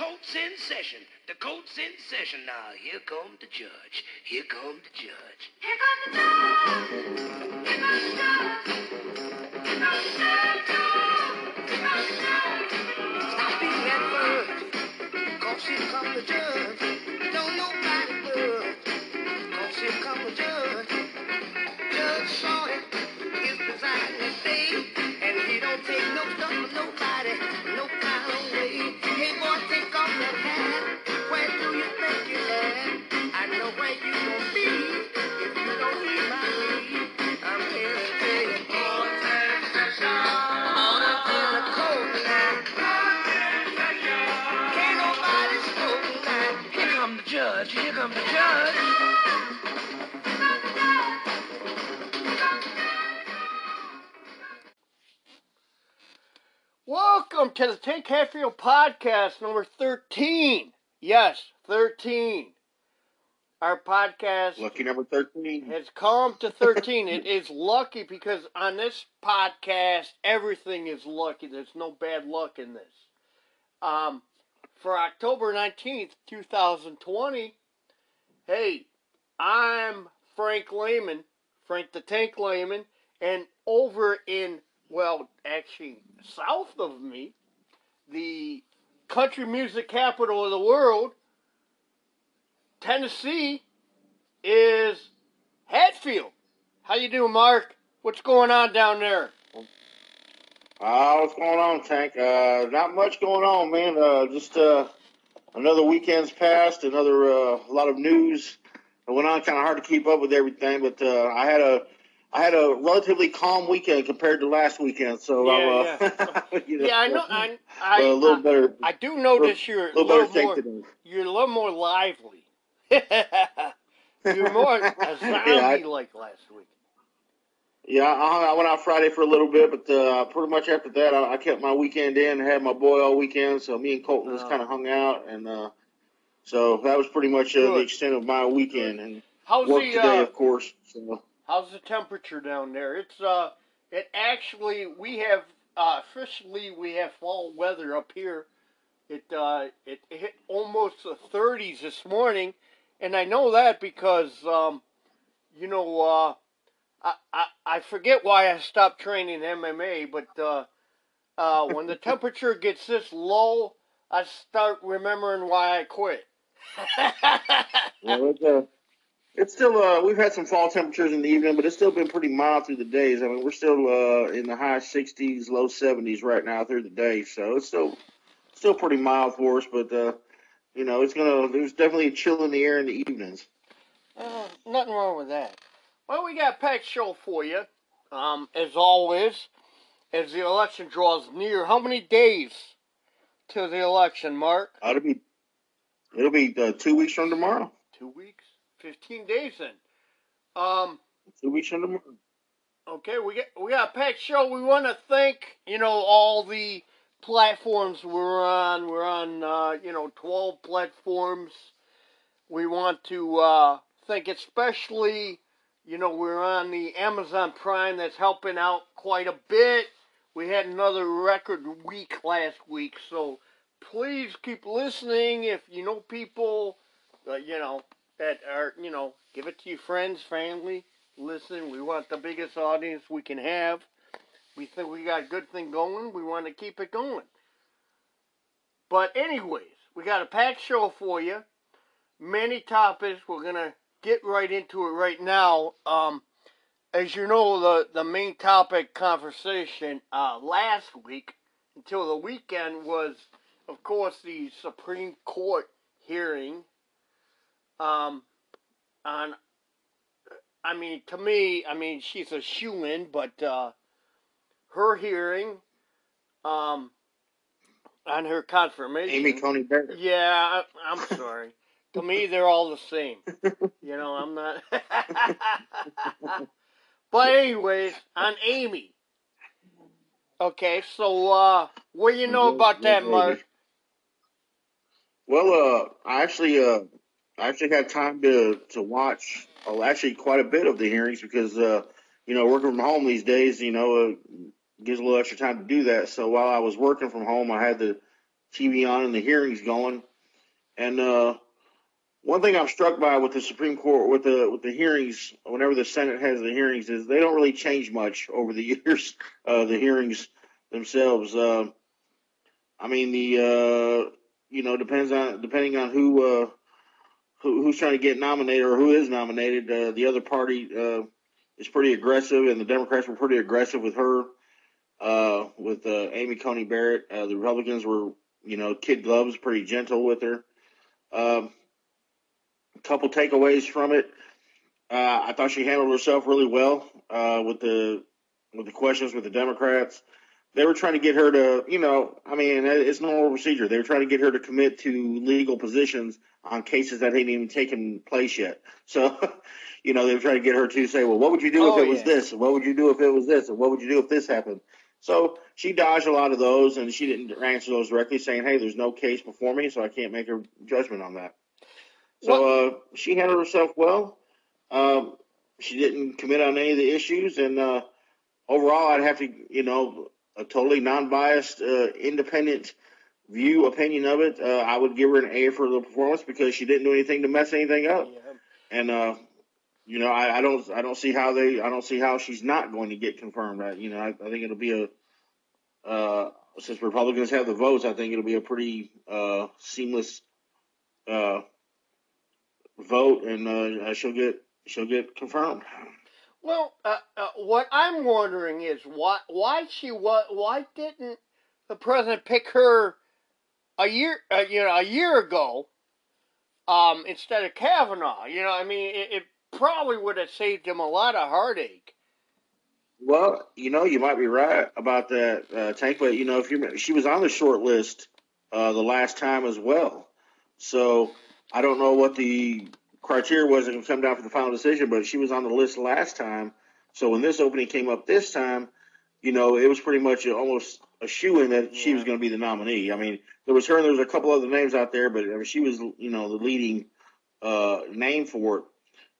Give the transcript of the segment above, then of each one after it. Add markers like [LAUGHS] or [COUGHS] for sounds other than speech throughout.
court's in session. The court's in session now. Here come the judge. Here come the judge. Here comes the judge. Here comes the judge. Here comes the judge. Here comes the judge. Stop beating that bird. Cause here come the judge. Don't nobody budge. Cause here come the judge. Judge Shorty is presiding this day. And he don't take no stuff from nobody. Judge. Here come the judge. Welcome to the Tank Hatfield podcast number 13. Yes, 13. Our podcast Lucky number 13. has come to 13. [LAUGHS] it is lucky because on this podcast, everything is lucky. There's no bad luck in this. Um, for October 19th, 2020, hey, I'm Frank Lehman, Frank the Tank Lehman, and over in, well, actually, south of me, the country music capital of the world, Tennessee, is Hatfield. How you doing, Mark? What's going on down there? Uh, what's going on, Tank? Uh, not much going on, man. Uh, just uh, another weekend's passed, another uh, a lot of news that went on. Kind of hard to keep up with everything, but uh, I had a I had a relatively calm weekend compared to last weekend, so Yeah, uh, [LAUGHS] you know, Yeah, I know. I, I, a little I, better, I do notice you're a little little better more. take today. You're a little more lively. [LAUGHS] you're more a [LAUGHS] zombie like last week. Yeah, I, I went out Friday for a little bit, but uh, pretty much after that, I, I kept my weekend in. And had my boy all weekend, so me and Colton just Oh. kind of hung out, and uh, so that was pretty much uh, the extent of my weekend. And How's work the today, uh, of course. So How's the temperature down there? It's uh, it actually we have uh, officially we have fall weather up here. It uh, it hit almost the 30s this morning, and I know that because um, you know uh, I, I I forget why I stopped training MMA, but uh, uh, when the [LAUGHS] temperature gets this low, I start remembering why I quit. [LAUGHS] it's still uh, we've had some fall temperatures in the evening, but it's still been pretty mild through the days. I mean, we're still uh, in the high 60s, low 70s right now through the day, so it's still still pretty mild for us. But uh, you know, it's gonna there's definitely a chill in the air in the evenings. Uh, nothing wrong with that. Well, we got a packed show for you. Um, as always, as the election draws near, how many days to the election, Mark? It'll be it'll be uh, two weeks from tomorrow. Two weeks, fifteen days then. Um, Two weeks tomorrow. okay, we got we got a packed show. We want to thank you know all the platforms we're on. We're on uh, you know twelve platforms. We want to uh, thank especially you know we're on the Amazon Prime that's helping out quite a bit. We had another record week last week, so please keep listening. If you know people, uh, you know that are you know give it to your friends, family. Listen, we want the biggest audience we can have. We think we got a good thing going. We want to keep it going. But anyways, we got a packed show for you. Many topics. We're gonna get right into it right now. Um, as you know, the the main topic conversation uh, last week until the weekend was, of course, the Supreme Court hearing. Um, on, I mean, to me, I mean, she's a shoe in, but uh, her hearing, um, on her confirmation. Amy Coney Barrett. Yeah, I, I'm sorry. [LAUGHS] to me, they're all the same. You know, I'm not. [LAUGHS] but anyways, on Amy. Okay, so uh, what do you know about that, Mark? Well, uh, I actually, uh, actually had time to to watch, uh, actually quite a bit of the hearings because, uh, you know, working from home these days, you know, uh, gives a little extra time to do that. So while I was working from home, I had the TV on and the hearings going. And uh, one thing I'm struck by with the Supreme Court, with the with the hearings, whenever the Senate has the hearings, is they don't really change much [LAUGHS] over the years. Uh, the hearings themselves. Uh, I mean, the uh, you know depends on depending on who, uh, who who's trying to get nominated or who is nominated. Uh, the other party uh, is pretty aggressive, and the Democrats were pretty aggressive with her. Uh, with uh, Amy Coney Barrett, uh, the Republicans were, you know, kid gloves, pretty gentle with her. Um, a couple takeaways from it. Uh, I thought she handled herself really well with the with the questions with the Democrats. They were trying to get her to, you know, I mean, it's normal procedure. They were trying to get her to commit to legal positions on cases that hadn't even taken place yet. [LAUGHS] So, you know, they were trying to get her to say, well, what would you do Oh, if it was yeah. this? What would you do if it was this? And what would you do if this happened? So she dodged a lot of those, and she didn't answer those directly, saying, "Hey, there's no case before me, so I can't make a judgment on that." So uh, she handled herself well. Um, she didn't commit on any of the issues, and uh, overall, I'd have to, you know, a totally non-biased, uh, independent view opinion of it. Uh, I would give her an A for the performance because she didn't do anything to mess anything up, Yeah. and uh, you know, I, I don't, I don't see how they, I don't see how she's not going to get confirmed. I, you know, I, I think it'll be a, uh, since Republicans have the votes, I think it'll be a pretty uh, seamless uh, vote, and uh, she'll get, she'll get confirmed. Well, uh, uh, what I'm wondering is why why she wa- why didn't the president pick her a year uh, you know a year ago um, instead of Kavanaugh? You know, I mean, it, it probably would have saved him a lot of heartache. Well, you know, you might be right about that, uh, Tank. But you know, if you she was on the short list uh, the last time as well, so I don't know what the criteria was that can come down for the final decision. But she was on the list last time, so when this opening came up this time, you know, it was pretty much almost a shoe in that she was going to be the nominee. I mean, there was her and there was a couple other names out there, but I mean, she was, you know, the leading uh, name for it.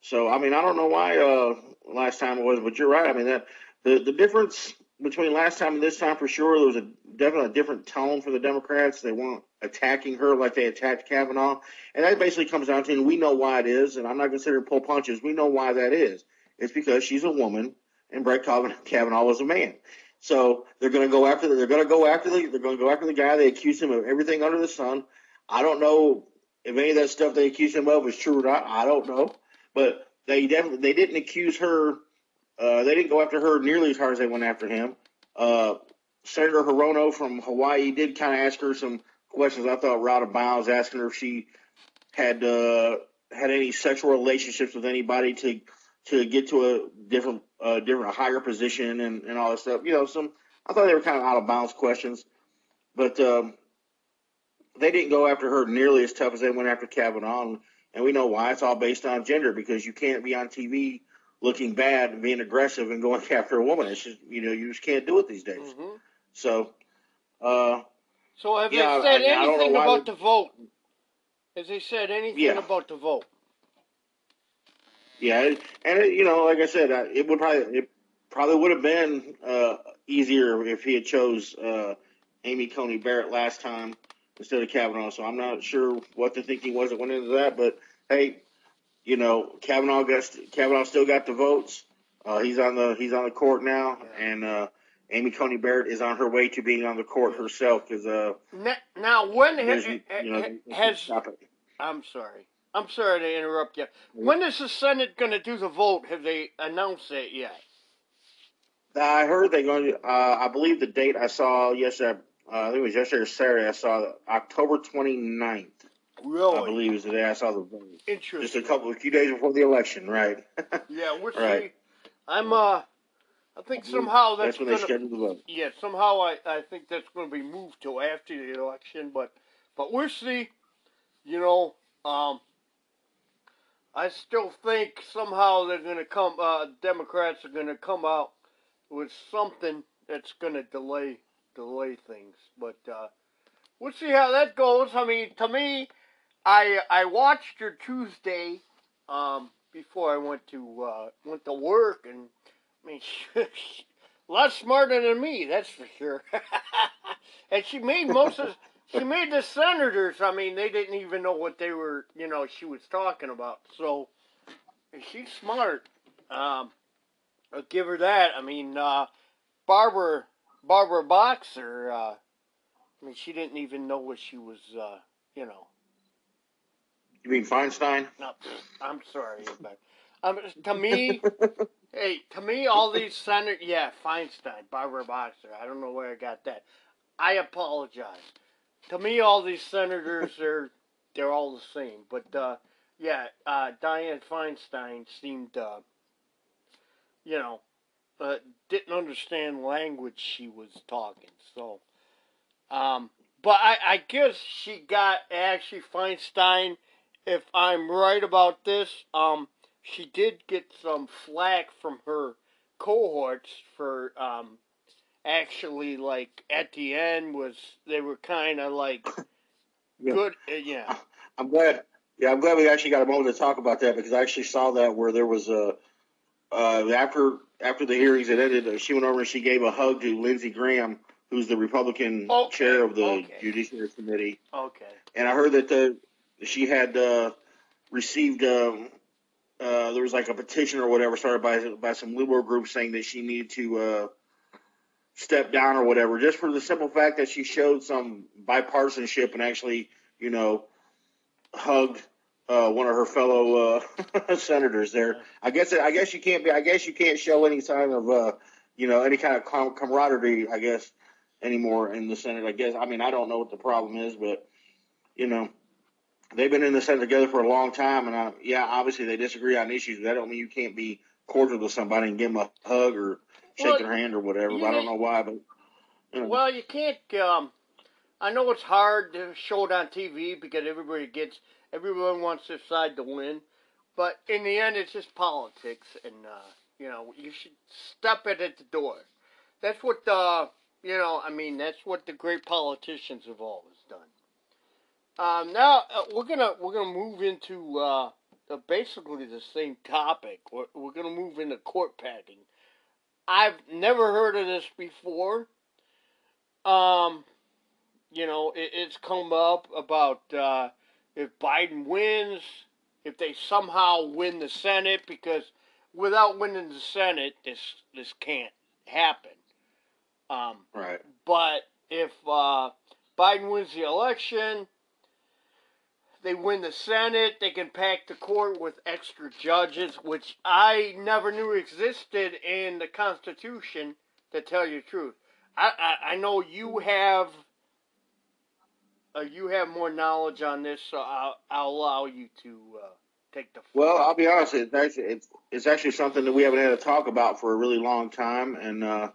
So I mean, I don't know why uh, last time it was, but you're right. I mean that the the difference between last time and this time for sure there was a definitely a different tone for the Democrats. They weren't attacking her like they attacked Kavanaugh, and that basically comes down to and we know why it is. And I'm not considering pull punches. We know why that is. It's because she's a woman and Brett Kavanaugh, was a man. So they're going to go after the, they're going to go after the they're going to go after the guy. They accuse him of everything under the sun. I don't know if any of that stuff they accuse him of is true or not. I don't know, but they definitely they didn't accuse her. Uh, they didn't go after her nearly as hard as they went after him. Uh, Senator Hirono from Hawaii did kind of ask her some questions I thought of bounds, asking her if she had uh, had any sexual relationships with anybody to to get to a different uh, different a higher position and, and all that stuff. You know, some I thought they were kind of out of bounds questions, but um, they didn't go after her nearly as tough as they went after Kavanaugh, and, and we know why. It's all based on gender because you can't be on TV looking bad and being aggressive and going [LAUGHS] after a woman. It's just you know you just can't do it these days. hmm So. Uh, So have Yeah, they said I- I anything about they- the vote? Has they said anything Yeah. about the vote? Yeah, and it, you know, like I said, it would probably it probably would have been uh, easier if he had chose uh, Amy Coney Barrett last time instead of Kavanaugh. So I'm not sure what the thinking was that went into that, but hey, you know, Kavanaugh got Kavanaugh still got the votes. Uh, he's on the he's on the court now, and uh, Amy Coney Barrett is on her way to being on the court herself because uh, Now, when has, you know, has stop it. I'm sorry. I'm sorry to interrupt you. When is the Senate going to do the vote? Have they announced that yet? I heard they're going to. Uh, I believe the date I saw yesterday. Uh, I think it was yesterday or Saturday. I saw October 29th. I Really? I believe is the day I saw the vote. Interesting. Just a couple, a few days before the election, right? [LAUGHS] Yeah, we'll see. Right. I'm uh, I think somehow that's, That's when they gonna. scheduled the vote. Yeah, somehow I, I think that's going to be moved to after the election, but but we'll see. You know, um, I still think somehow they're going to come. Uh, Democrats are going to come out with something that's going to delay delay things, but uh, we'll see how that goes. I mean, to me, I I watched your Tuesday um, before I went to uh, went to work, and I mean, she, [LAUGHS] a lot smarter than me, that's for sure. [LAUGHS] and she made most of she made the senators. I mean, they didn't even know what they were. You know, she was talking about. So she's smart. Um, I'll give her that. I mean, uh, Barbara Barbara Boxer. Uh, I mean, she didn't even know what she was. Uh, you know. You mean Feinstein? No, I'm sorry, but um, to me, [LAUGHS] hey, to me, all these senators, yeah, Feinstein, Barbara Boxer. I don't know where I got that. I apologize. To me, all these senators [LAUGHS] are they're all the same. But uh, yeah, uh, Dianne Feinstein seemed, uh, you know, uh, didn't understand language she was talking. So, um, but I, I guess she got actually Feinstein. If I'm right about this, um, she did get some flack from her cohorts for um, actually like at the end was they were kind of like Yeah. [COUGHS] good. Uh, yeah, [LAUGHS] I'm glad. Yeah, I'm glad we actually got a moment to talk about that because I actually saw that where there was a uh, after after the hearings had ended, uh, she went over and she gave a hug to Lindsey Graham, who's the Republican Okay, chair of the okay. Judiciary Committee, okay. and I heard that the she had uh, received um, uh, there was like a petition or whatever started by by some liberal group saying that she needed to uh, step down or whatever, just for the simple fact that she showed some bipartisanship and actually, you know, hugged uh, one of her fellow uh, [LAUGHS] senators there. I guess I guess you can't be. I guess you can't show any sign of uh, you know any kind of com- camaraderie. I guess anymore in the Senate. I guess I mean I don't know what the problem is, but you know they've been in the Senate together for a long time, and I, yeah, obviously they disagree on issues. But that don't mean you can't be cordial to somebody and give them a hug or shake Well, their hand or whatever. But I don't know why, but you know. Well, you can't. Um, I know it's hard to show it on TV because everybody gets everyone wants their side to win, but in the end, it's just politics, and uh, you know you should step it at the door. That's what the you know. I mean, that's what the great politicians have always. Um, now uh, we're gonna we're gonna move into uh, uh, basically the same topic. We're, we're gonna move into court packing. I've never heard of this before. Um, you know, it, it's come up about uh, if Biden wins, if they somehow win the Senate, because without winning the Senate, this this can't happen. Um, right. but if uh, Biden wins the election, they win the Senate, they can pack the court with extra judges, which I never knew existed in the Constitution, to tell you the truth. I, I, I know you have uh, you have more knowledge on this, so I'll, I'll allow you to uh, take the Floor. Well, I'll be honest. It's actually it's, it's actually something that we haven't had to talk about for a really long time, and uh,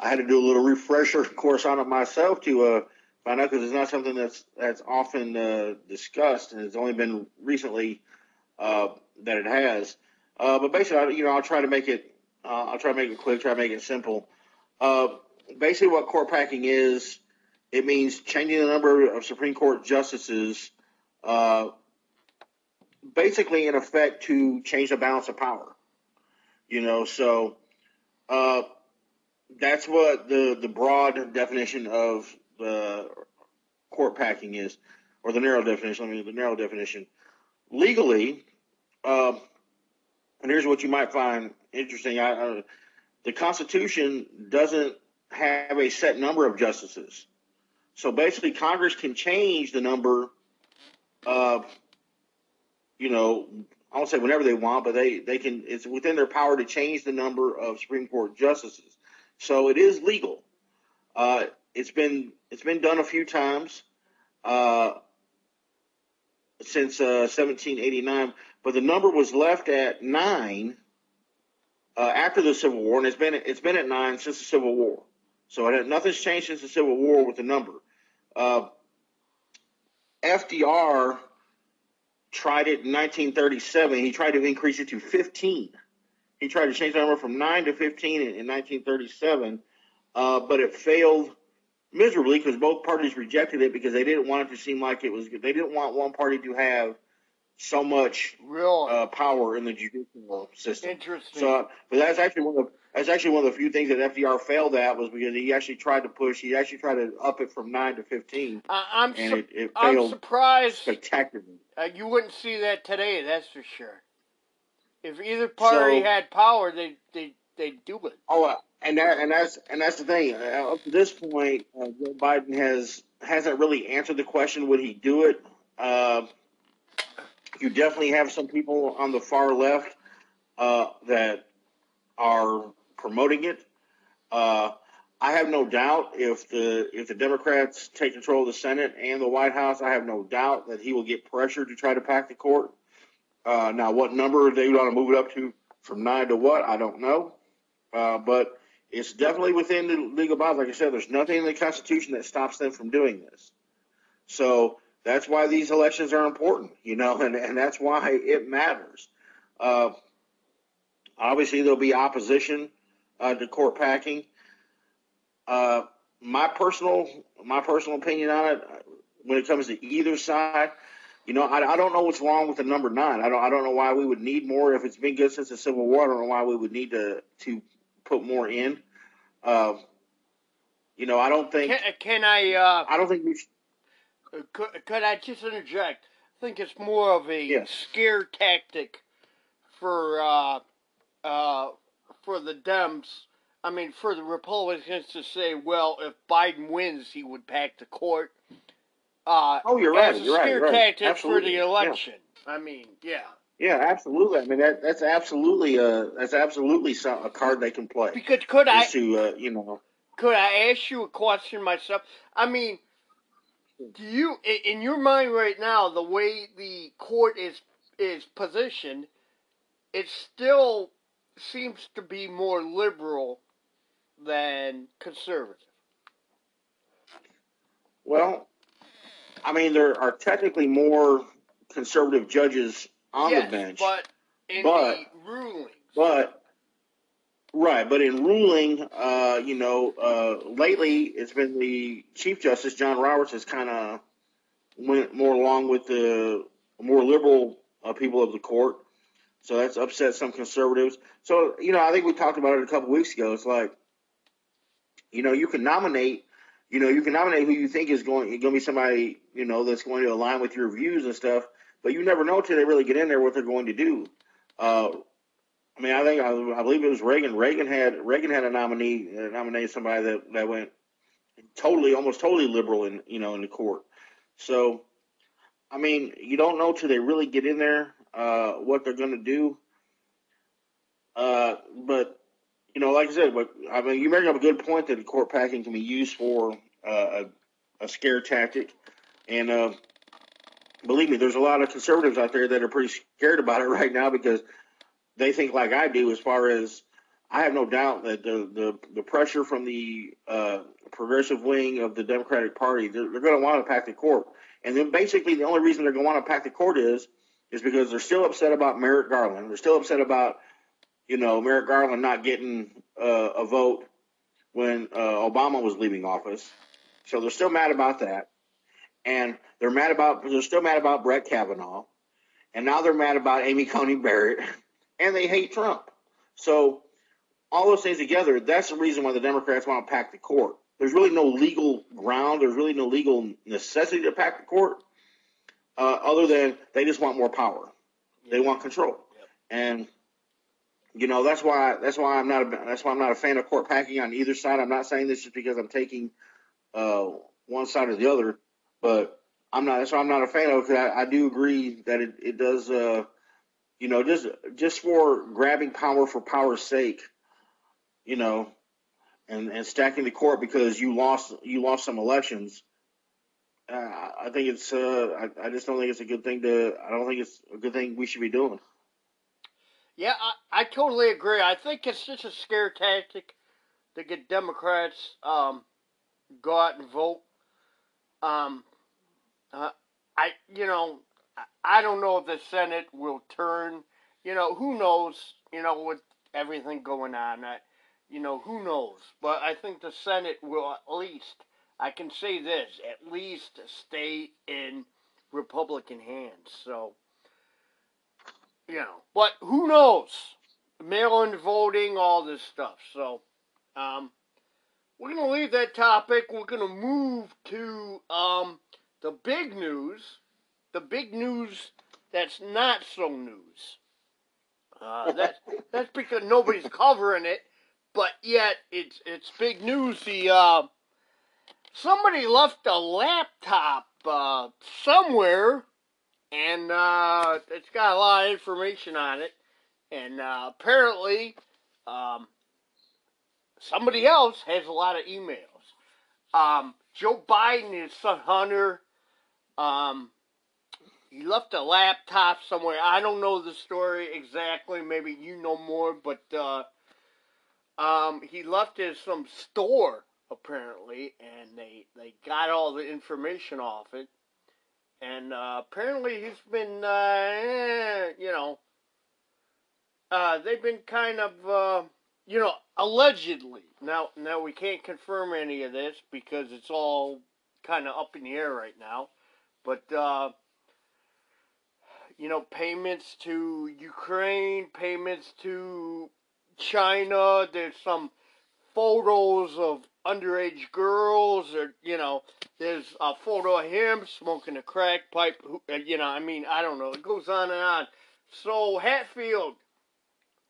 I had to do a little refresher [LAUGHS] course on it myself to uh, find out because it's not something that's that's often uh, discussed, and it's only been recently uh, that it has. Uh, but basically, you know, I'll try to make it. Uh, I'll try to make it quick. Try to make it simple. Uh, basically, what court packing is, it means changing the number of Supreme Court justices. Uh, basically in effect to change the balance of power. You know, so that's what the the broad definition of the court packing is, or the narrow definition. I mean, the narrow definition. Legally, um, and here's what you might find interesting. I, uh, the Constitution doesn't have a set number of justices. So basically, Congress can change the number of you know, I won't say whenever they want, but they, they can, it's within their power to change the number of Supreme Court justices. So it is legal. Uh, it's been, it's been done a few times, uh, since, uh, 1789, but the number was left at nine, uh, after the Civil War, and it's been, it's been at nine since the Civil War. So it, nothing's changed since the Civil War with the number. Uh, FDR, tried it in 1937. He tried to increase it to 15. He tried to change the number from 9 to 15 in, in 1937, uh, but it failed miserably because both parties rejected it because they didn't want it to seem like it was. They didn't want one party to have so much real uh, power in the judicial system. interesting. So, but that's actually one of the that's actually one of the few things that FDR failed at was because he actually tried to push. He actually tried to up it from nine to fifteen, I'm and su- it, it I'm failed surprised spectacularly. uh, you wouldn't see that today. That's for sure. If either party So- had power, they they they do it. Oh, and that and that's and that's the thing. Uh, up to this point, uh, Joe Biden has hasn't really answered the question: Would he do it? Uh, you definitely have some people on the far left uh, that are promoting it. Uh, I have no doubt if the if the Democrats take control of the Senate and the White House, I have no doubt that he will get pressure to try to pack the court. Uh, now, what number they want to move it up to from nine to what, I don't know. But it's definitely within the legal bounds. Like I said, there's nothing in the Constitution that stops them from doing this. So that's why these elections are important, you know, [LAUGHS] and, and that's why it matters. Uh, obviously, there'll be opposition uh, to court packing. Uh, my personal my personal opinion on it, when it comes to either side, you know, I, I don't know what's wrong with the number nine. I don't I don't know why we would need more if it's been good since the Civil War. I don't know why we would need to to put more in. Uh, you know, I don't think Can, can I uh, I don't think we. Should, could, could I just interject? I think it's more of a Yes. scare tactic for uh, uh, for the Dems. I mean, for the Republicans to say, well, if Biden wins, he would pack the court. Uh, Oh, you're right, As a you're right, scare right. tactic Absolutely, for the yeah. election. I mean, yeah. Yeah, absolutely. I mean, that that's absolutely uh that's absolutely a card they can play. Because could I to uh, you know. could I ask you a question myself? I mean, do you in your mind right now the way the court is is positioned, it still seems to be more liberal than conservative. Well, I mean, there are technically more conservative judges on yes, the bench, but in but- the rulings, but right, but in ruling, uh, you know, uh, lately it's been the Chief Justice John Roberts has kind of went more along with the more liberal uh, people of the court, so that's upset some conservatives. So you know, I think we talked about it a couple weeks ago. It's like, you know, you can nominate. You know, you can nominate who you think is going going to be somebody you know that's going to align with your views and stuff, but you never know till they really get in there what they're going to do. Uh, I mean, I think I, I believe it was Reagan. Reagan had Reagan had a nominee uh, nominated somebody that that went totally, almost totally liberal in you know in the court. So, I mean, you don't know till they really get in there uh, what they're going to do. Uh, but you know, like I said, but I mean, you bring up a good point that court packing can be used for uh, a, a scare tactic, and uh, believe me, there's a lot of conservatives out there that are pretty scared about it [LAUGHS] right now because they think like I do as far as I have no doubt that the the, the pressure from the uh, progressive wing of the Democratic Party they're, they're going to want to pack the court, and then basically the only reason they're going to want to pack the court is is because they're still upset about Merrick Garland. They're still upset about you know Merrick Garland not getting uh, a vote when uh, Obama was leaving office, so they're still mad about that, and they're mad about they're still mad about Brett Kavanaugh, and now they're mad about Amy Coney Barrett, [LAUGHS] and they hate Trump. So all those things together, that's the reason why the Democrats want to pack the court. There's really no legal ground. There's really no legal necessity to pack the court, uh, other than they just want more power. They want control, Yep. and you know that's why that's why I'm not a, that's why I'm not a fan of court packing on either side. I'm not saying this just because I'm taking uh, one side or the other, but I'm not. That's why I'm not a fan of. Because I, I do agree that it it does. Uh, you know, just just for grabbing power for power's sake, you know, and and stacking the court because you lost you lost some elections. Uh, I think it's. Uh, I, I just don't think it's a good thing to. I don't think it's a good thing we should be doing. Yeah, I, I totally agree. I think it's just a scare tactic to get Democrats um, go out and vote. Um, uh, I you know I, don't know if the Senate will turn. You know who knows. You know with everything going on, I, you know who knows. But I think the Senate will at least. I can say this at least stay in Republican hands. So you know, but who knows? mail-in voting, all this stuff. So, um, we're gonna leave that topic. We're gonna move to um, the big news, the big news that's not so news. Uh, that [LAUGHS] that's because nobody's covering it, but yet it's it's big news. The uh, somebody left a laptop uh, somewhere, and uh, it's got a lot of information on it, and uh, apparently, um, somebody else has a lot of emails. Um, Joe Biden, his son Hunter, um, he left a laptop somewhere. I don't know the story exactly. Maybe you know more, but uh, um, he left it at some store apparently, and they they got all the information off it. And uh, apparently he's been, uh, eh, you know, uh, they've been kind of, uh, you know, allegedly. Now, now we can't confirm any of this because it's all kind of up in the air right now. But uh, you know, payments to Ukraine, payments to China. There's some photos of underage girls, or you know, there's a photo of him smoking a crack pipe. uh, You know, I mean, I don't know. It goes on and on. So Hatfield,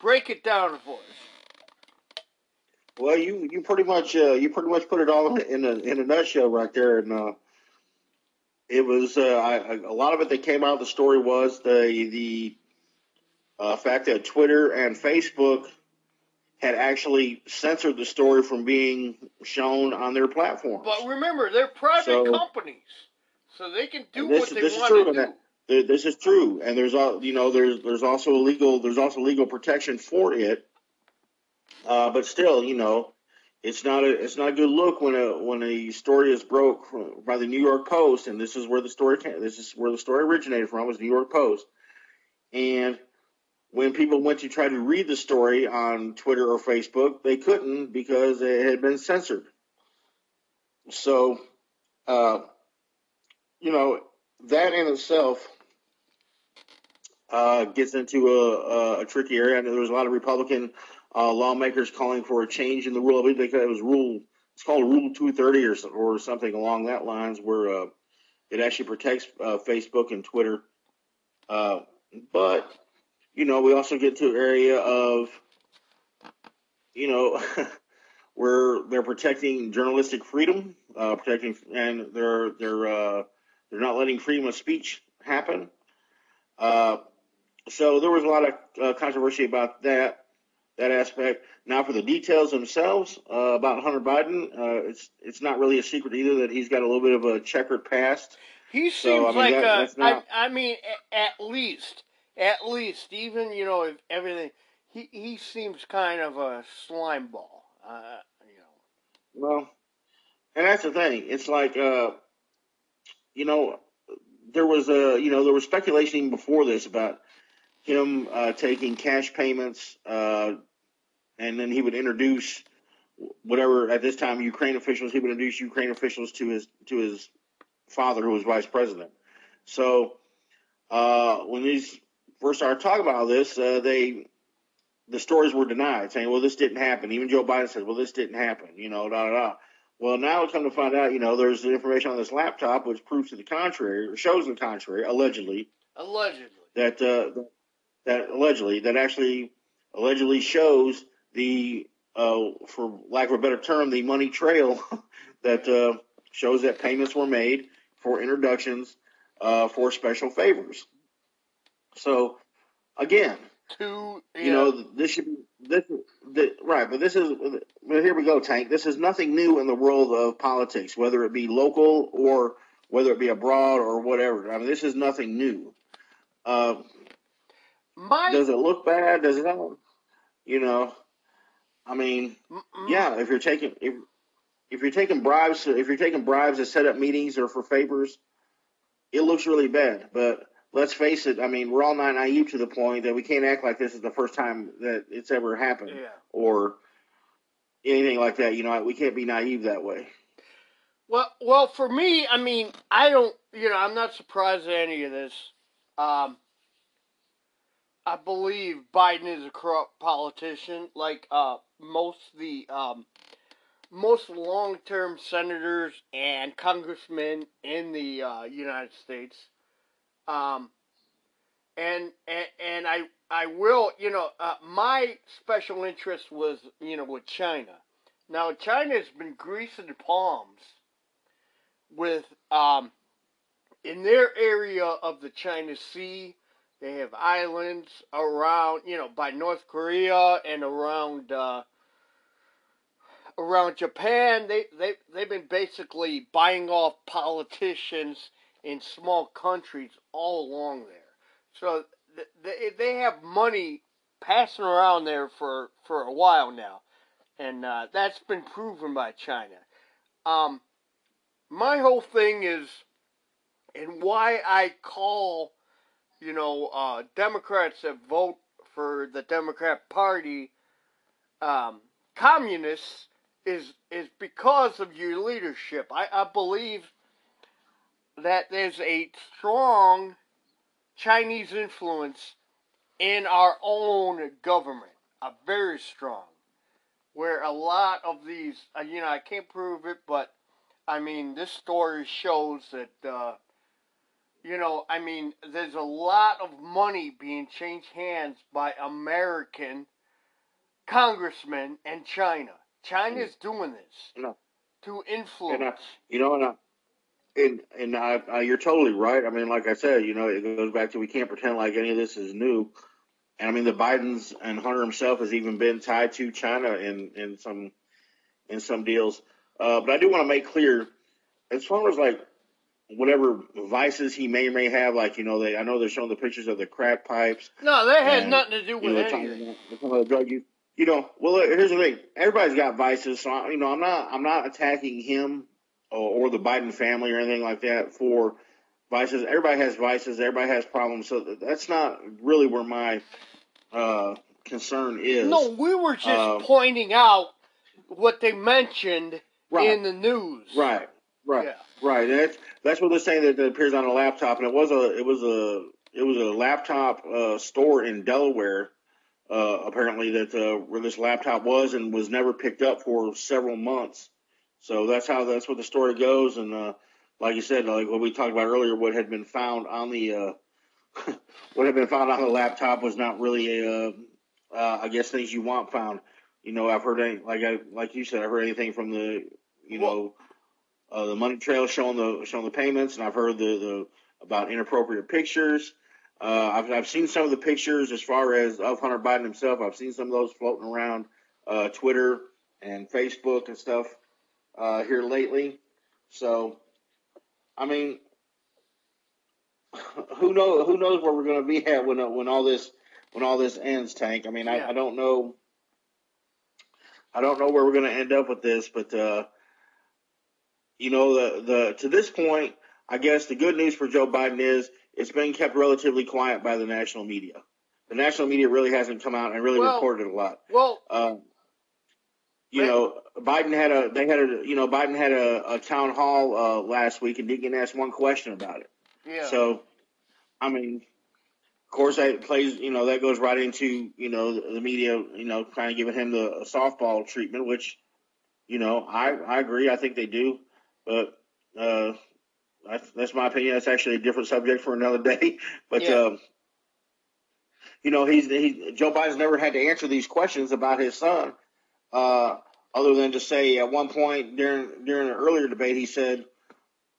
break it down for us. Well, you you pretty much uh, you pretty much put it all in a in a nutshell right there, and uh, it was uh, I, a lot of it that came out of the story was the the uh, fact that Twitter and Facebook had actually censored the story from being shown on their platforms. But remember, they're private So- companies, so they can do this- what they want to do. that- This is true, and there's you know. There's there's also legal there's also legal protection for it, uh, but still, you know, it's not a it's not a good look when a when a story is broke by the New York Post, and this is where the story this is where the story originated from was New York Post, and when people went to try to read the story on Twitter or Facebook, they couldn't because it had been censored. So, uh, you know, that in itself uh, gets into a, a, a tricky area. And there was a lot of Republican uh, lawmakers calling for a change in the rule. I believe they it was rule. It's called Rule 230 or or something along that lines, where uh, it actually protects uh, Facebook and Twitter. Uh, but you know, we also get to an area of you know. [LAUGHS] Where they're protecting journalistic freedom, uh, protecting, and they're they're uh, they're not letting freedom of speech happen. So there was a lot of controversy about that that aspect. Now, for the details themselves uh, about Hunter Biden, uh, it's it's not really a secret either that he's got a little bit of a checkered past. He So, seems I mean, like that- a, not- I, I mean, at least, at least, even you know, if everything, he he seems kind of a slime ball. Uh, you know, Well, and that's the thing. It's like, uh, you know, there was a, you know, there was speculation even before this about him uh, taking cash payments, uh, and then he would introduce whatever at this time Ukraine officials. He would introduce Ukraine officials to his to his father, who was vice president. So uh, when these first started talking about this, uh, they the stories were denied, saying, "Well, this didn't happen." Even Joe Biden said, "Well, this didn't happen." You know, da da da. Well, now it's come to find out, you know, there's information on this laptop which proves to the contrary, or shows the contrary, allegedly, allegedly. that uh, that allegedly that actually allegedly shows the, uh, for lack of a better term, the money trail [LAUGHS] that uh, shows that payments were made for introductions uh, for special favors. So, again, To you know, this should be this, this right, but this is but here we go, Tank. This is nothing new in the world of politics, whether it be local or whether it be abroad or whatever. I mean, this is nothing new. Uh, my does it look bad? Does it? not? You know, I mean, mm-mm. yeah. If you're taking if if you're taking bribes, if you're taking bribes to set up meetings or for favors, it looks really bad. But let's face it. I mean, we're all not naive to the point that we can't act like this is the first time that it's ever happened yeah. or anything like that. You know, we can't be naive that way. Well, well, for me, I mean, I don't, you know, I'm not surprised at any of this. Um, I believe Biden is a corrupt politician, like uh, most the um, most long-term senators and congressmen in the uh, United States. Um, and, and and I I will you know uh, my special interest was you know with China. Now China has been greasing the palms with um, in their area of the China Sea. They have islands around you know by North Korea and around uh, around Japan. They they they've been basically buying off politicians in small countries all along there. So they they have money passing around there for for a while now, and uh, that's been proven by China. Um, my whole thing is, and why I call, you know, uh, Democrats that vote for the Democrat Party, um, communists, is is because of your leadership. I, I believe that there's a strong Chinese influence in our own government, a very strong, where a lot of these, uh, you know, I can't prove it, but I mean, this story shows that, uh, you know, I mean, there's a lot of money being changed hands by American congressmen and China. China's doing this No. to uh, influence. You know, and I, and and I, I, you're totally right. I mean, like I said, you know, it goes back to we can't pretend like any of this is new. And I mean, the Bidens and Hunter himself has even been tied to China in in some in some deals. Uh, but I do want to make clear, as far as like whatever vices he may or may have, like you know, they I know they're showing the pictures of the crack pipes. no, that had and, nothing to do You with know, they're anything. talking about, they're talking about drug use. You know, well, here's the thing: everybody's got vices, so I, you know, I'm not I'm not attacking him or, or the Biden family or anything like that for vices. Everybody has vices. Everybody has problems. So that's not really where my uh, concern is. No, we were just Um, pointing out what they mentioned Right. in the news. Right. Right. Yeah. Right. And that's that's what they're saying that it appears on a laptop, and it was a it was a it was a laptop uh, store in Delaware. Uh, apparently, that uh, where this laptop was and was never picked up for several months. So that's how that's what the story goes. And uh, like you said, like what we talked about earlier, what had been found on the uh, [LAUGHS] what had been found on the laptop was not really a, uh, uh, I guess things you want found. You know, I've heard any, like I like you said, I've heard anything from the you Well- know uh, the money trail showing the showing the payments, and I've heard the, the about inappropriate pictures. Uh, I've I've seen some of the pictures as far as of Hunter Biden himself. I've seen some of those floating around uh, Twitter and Facebook and stuff uh, here lately. So, I mean, [LAUGHS] who knows who knows where we're going to be at when when all this when all this ends, Tank. I mean, Yeah. I, I don't know. I don't know where we're going to end up with this, but uh, you know, the the to this point, I guess the good news for Joe Biden is it's been kept relatively quiet by the national media. The national media really hasn't come out and really Well- reported a lot. Well, Um, you Right. know, Biden had a they had a you know Biden had a, a town hall uh, last week and didn't get asked one question about it. yeah. So, I mean, of course that plays you know that goes right into you know the, the media you know kind of giving him the softball treatment, which you know I I agree I think they do, but uh, that's, that's my opinion. That's actually a different subject for another day. [LAUGHS] But Yeah. um, you know he's he Joe Biden's never had to answer these questions about his son. Uh, other than to say at one point during during an earlier debate, he said,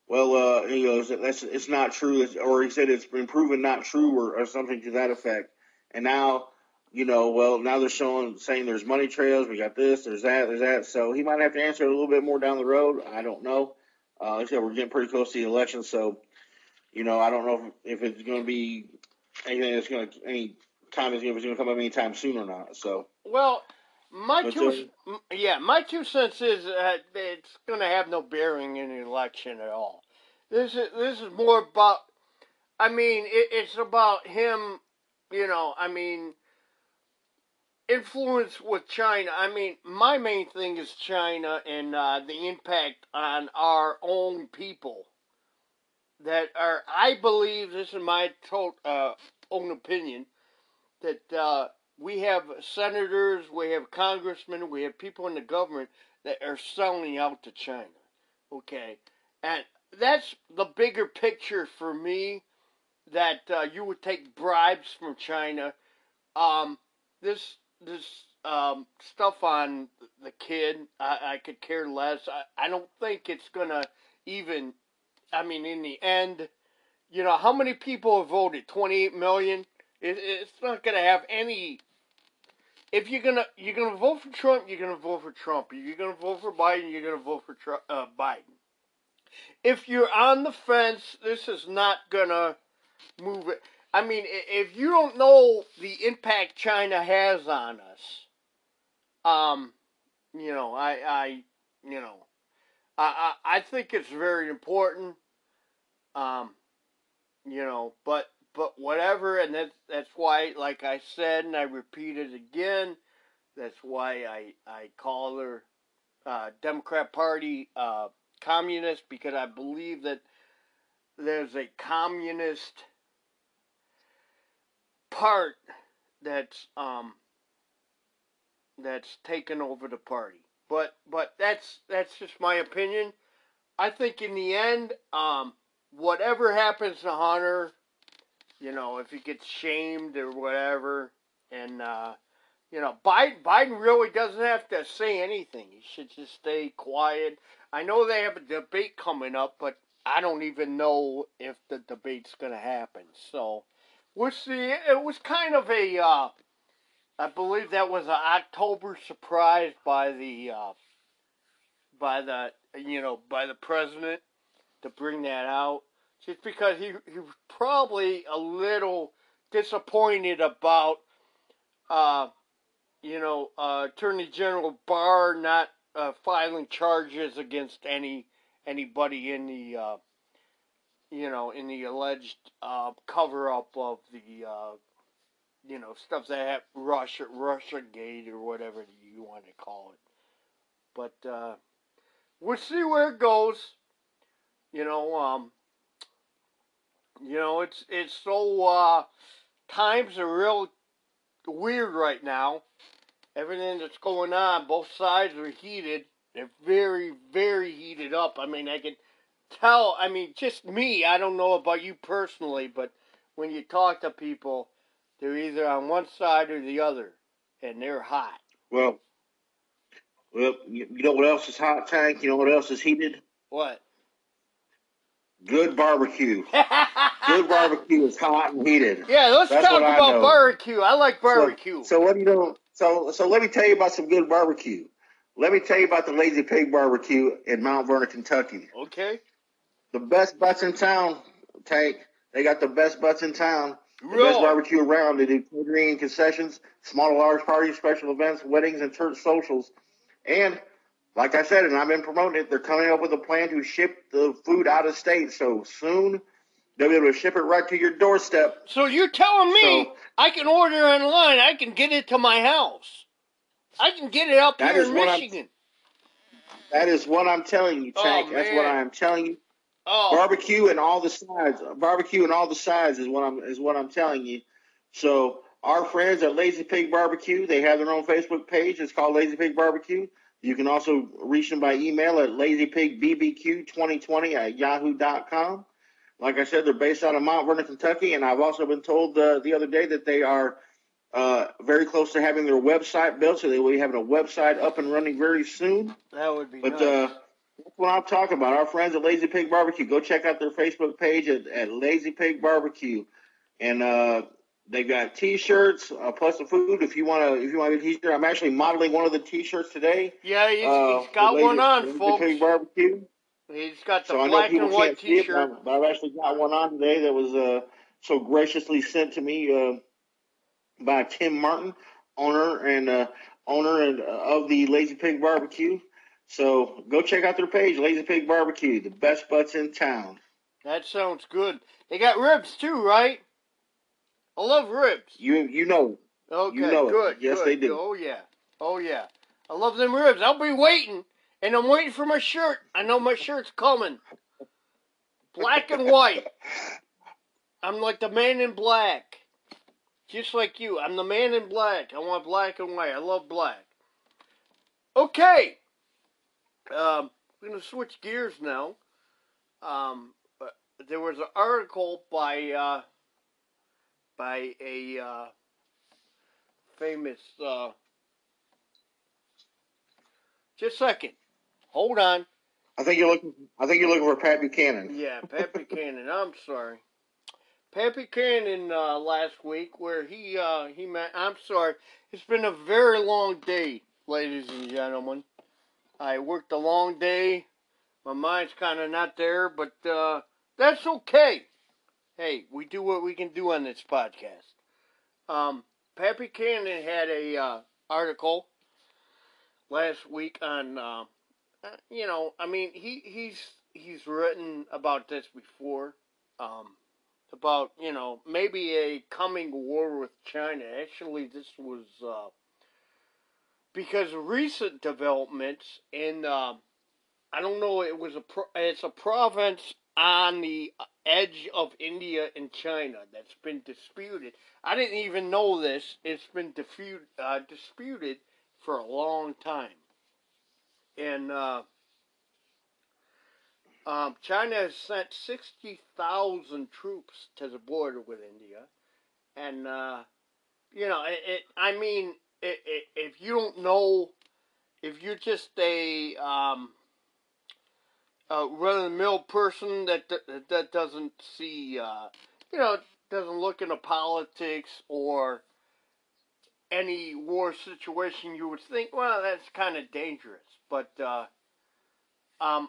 "Well, uh, he goes, that's it's not true," or he said it's been proven not true, or, or something to that effect. And now, you know, well, now they're showing saying there's money trails, we got this, there's that, there's that. So he might have to answer it a little bit more down the road. I don't know. Uh, like I said, we're getting pretty close to the election, so you know, I don't know if, if it's going to be anything that's going to any time is going to come up anytime soon or not. So. Well, my But, two, yeah, my two cents is that it's going to have no bearing in the election at all. This is this is more about. I mean, it, it's about him. You know, I mean, influence with China. I mean, my main thing is China and uh, the impact on our own people. That are, I believe, this is my uh, own opinion that uh, we have senators, we have congressmen, we have people in the government that are selling out to China. Okay, and that's the bigger picture for me. That uh, you would take bribes from China. Um, this this um, stuff on the kid, I, I could care less. I, I don't think it's gonna even. I mean, in the end, you know, how many people have voted? Twenty eight million. It, it's not gonna have any. If you're gonna you're gonna vote for Trump, you're gonna vote for Trump. If you're gonna vote for Biden, you're gonna vote for Trump, uh, Biden. If you're on the fence, this is not gonna move it. I mean, if you don't know the impact China has on us, um, you know, I, I, you know, I, I, I think it's very important. Um, you know, but but whatever, and that's that's why, like I said, and I repeat it again, that's why I I call her uh, Democrat Party uh, communist because I believe that there's a communist part that's um that's taken over the party. But but that's that's just my opinion. I think in the end, um, whatever happens to Hunter, you know, if he gets shamed or whatever, and uh, you know, Biden Biden really doesn't have to say anything. He should just stay quiet. I know they have a debate coming up, but I don't even know if the debate's going to happen. So we'll see. It was kind of a, uh, I believe that was an October surprise by the, uh, by the, you know, by the president to bring that out, just because he he was probably a little disappointed about, uh, you know, uh, Attorney General Barr not uh, filing charges against any anybody in the uh, you know in the alleged uh, cover up of the uh, you know stuff that hap- Russia Russia Gate or whatever you want to call it. But uh, we'll see where it goes. You know, um, you know it's it's so uh, times are real weird right now. Everything that's going on, both sides are heated. They're very, very heated up. I mean, I can tell. I mean, just me. I don't know about you personally, but when you talk to people, they're either on one side or the other, and they're hot. Well, well, you, know what else is hot, Tank? You know what else is heated? What? Good barbecue. [LAUGHS] Good barbecue is hot and heated. Yeah, let's That's talk what I about barbecue. I like barbecue. So, so what do you know? So so let me tell you about some good barbecue. Let me tell you about the Lazy Pig Barbecue in Mount Vernon, Kentucky. okay. The best butts in town, Tank. They got the best butts in town. The best barbecue around. They do catering and concessions, small and large parties, special events, weddings, and church socials. And like I said, and I've been promoting it, they're coming up with a plan to ship the food out of state. So soon they'll be able to ship it right to your doorstep. So you're telling me So- I can order online? I can get it to my house. I can get it up here in Michigan. That is what I'm telling you, Oh, Tank. That's what. I'm telling you. Oh, Barbecue and all the sides. Barbecue and all the sides is what I'm is what I'm telling you. So our friends at Lazy Pig Barbecue, they have their own Facebook page. It's called Lazy Pig Barbecue. You can also reach them by email at lazypigbbq2020 at yahoo.com. Like I said, they're based out of Mount Vernon, Kentucky, and I've also been told uh, the other day that they are uh, very close to having their website built, so they will be having a website up and running very soon. that would be But nice. uh, that's what I'm talking about. Our friends at Lazy Pig Barbecue. Go check out their Facebook page at, at Lazy Pig Barbecue, and uh, they got T-shirts uh, plus the food. If you want to, if you want a T-shirt, I'm actually modeling one of the T-shirts today. yeah, he's, uh, he's got one on, Lazy folks. Pig Barbecue. He's got the So black and white see it, T-shirt. but, I've actually got one on today that was uh, so graciously sent to me uh, by Tim Martin, owner and uh, owner and, uh, of the Lazy Pig Barbecue. So go check out their page, Lazy Pig Barbecue, the best butts in town. That sounds good. They got ribs too, right? I love ribs. You you know Okay, know it. good. Yes, good. they do. Oh yeah, oh yeah. I love them ribs. I'll be waiting, and I'm waiting for my shirt. I know my shirt's coming. Black and white. I'm like the man in black. Just like you. I'm the man in black. I want black and white. I love black. Okay. Um, we're going to switch gears now. Um, there was an article by uh, by a uh, famous. Uh, just a second. Hold on. I think you're looking. I think you're looking for Pat Buchanan. Yeah, Pat Buchanan. I'm sorry. Pat Buchanan uh, last week, where he uh, he met. I'm sorry. It's been a very long day, ladies and gentlemen. I worked a long day. My mind's kind of not there, but uh, that's okay. Hey, we do what we can do on this podcast. Um, Pat Buchanan had a uh, article last week on. Uh, uh, you know, I mean, he he's he's written about this before, um, about you know maybe a coming war with China. Actually, this was uh, because recent developments in uh, I don't know. It was a pro- it's a province on the edge of India and China that's been disputed. I didn't even know this. It's been diffu- uh, disputed for a long time and uh, um, China has sent sixty thousand troops to the border with India, and uh, you know, it, it I mean, if you don't know, if you're just a um, run-of-the-mill person that that, doesn't see, uh, you know, doesn't look into politics or any war situation, you would think, well, that's kind of dangerous. But uh, um,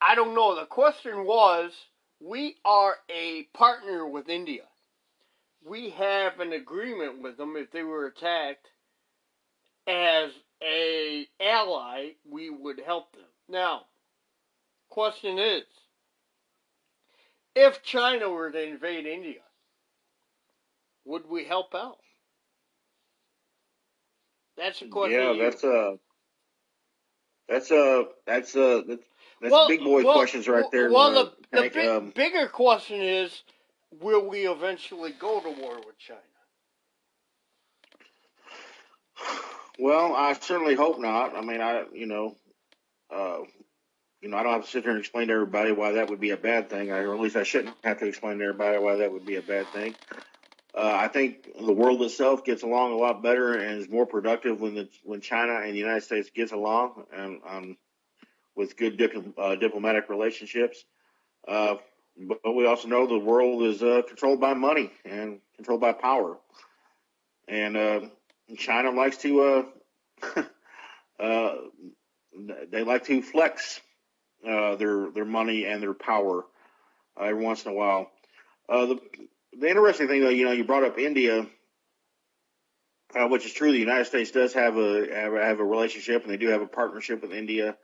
I don't know. The question was, we are a partner with India. We have an agreement with them if they were attacked. As a ally, we would help them. Now, question is, if China were to invade India, would we help out? That's a question. Yeah, that's a. That's a. That's a. That's, that's Well, big boy well, questions right there. Well, the, the big, Um, bigger question is, will we eventually go to war with China? Well, I certainly hope not. I mean, I you know, uh, you know, I don't have to sit here and explain to everybody why that would be a bad thing, or at least I shouldn't have to explain to everybody why that would be a bad thing. Uh, I think the world itself gets along a lot better and is more productive when the, when China and the United States gets along and um, with good dip, uh, diplomatic relationships. Uh, but we also know the world is uh, controlled by money and controlled by power, and uh, China likes to uh, [LAUGHS] uh, they like to flex uh, their their money and their power uh, every once in a while. Uh, the the interesting thing, though, you know, you brought up India, uh, which is true. The United States does have a have have a relationship, and they do have a partnership with India.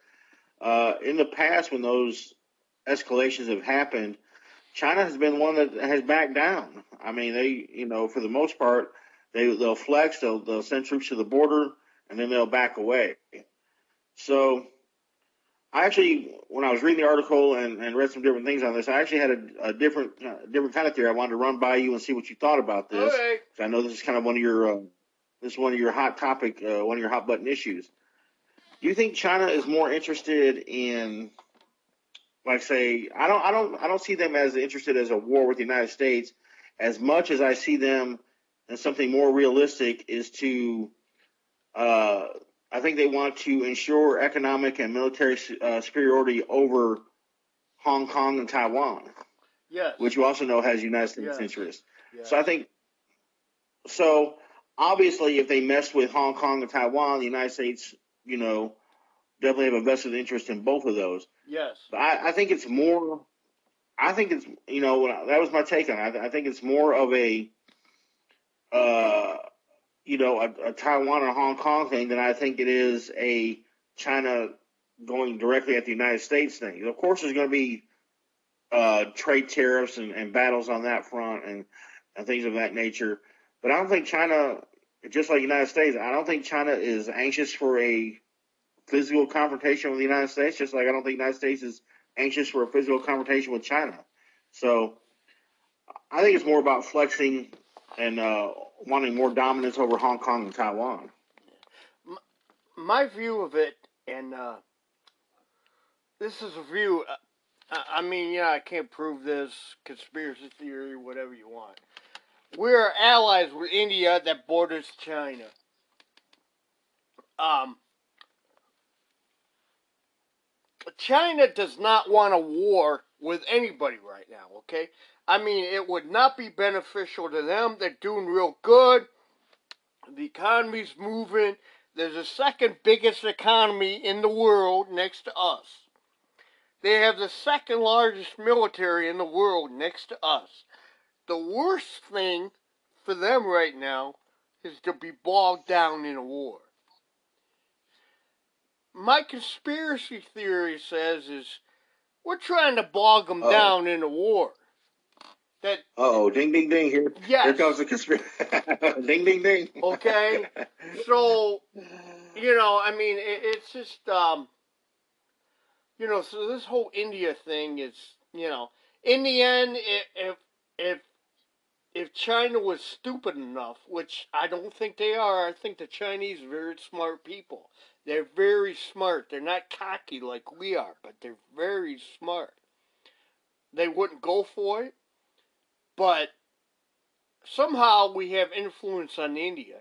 In the past, when those escalations have happened, China has been one that has backed down. I mean, they, you know, for the most part, they they'll flex, they'll they'll send troops to the border, and then they'll back away. So, I actually, when I was reading the article and, and read some different things on this, I actually had a, a different uh, different kind of theory. I wanted to run by you and see what you thought about this. Okay. I know this is kind of one of your uh, this is one of your hot topic, uh, one of your hot button issues. Do you think China is more interested in, like, say, I don't, I don't, I don't see them as interested as a war with the United States, as much as I see them as something more realistic is to, uh, I think they want to ensure economic and military uh, superiority over Hong Kong and Taiwan, Yes. which you also know has United States Yes. interests. yes. So I think so. Obviously, if they mess with Hong Kong and Taiwan, the United States, you know, definitely have a vested interest in both of those. yes. But I, I think it's more. I think it's you know when I- that was my take on it. I, I think it's more of a, uh, you know, a, a Taiwan or Hong Kong thing than I think it is a China going directly at the United States thing. Of course, there's going to be uh, trade tariffs and, and battles on that front and, and things of that nature. But I don't think China, just like the United States, I don't think China is anxious for a physical confrontation with the United States, just like I don't think the United States is anxious for a physical confrontation with China. So I think it's more about flexing and uh, wanting more dominance over Hong Kong and Taiwan. my view of it, and uh, this is a view. Uh, I mean, yeah, I can't prove this conspiracy theory, whatever you want. We're allies with India that borders China. Um, China does not want a war with anybody right now. Okay, I mean, it would not be beneficial to them. They're doing real good. The economy's moving. There's the second biggest economy in the world next to us. They have the second largest military in the world next to us. The worst thing for them right now is to be bogged down in a war. My conspiracy theory says is we're trying to bog them Uh-oh. down in a war. That Oh, ding, ding, ding! Here, Yes. here comes the conspiracy. [LAUGHS] ding, ding, ding. Okay. so you know, I mean, it, it's just, um, you know, so this whole India thing is, you know, in the end, if if if China was stupid enough, which I don't think they are, I think the Chinese are very smart people. They're very smart. They're not cocky like we are, but they're very smart. They wouldn't go for it, but somehow we have influence on India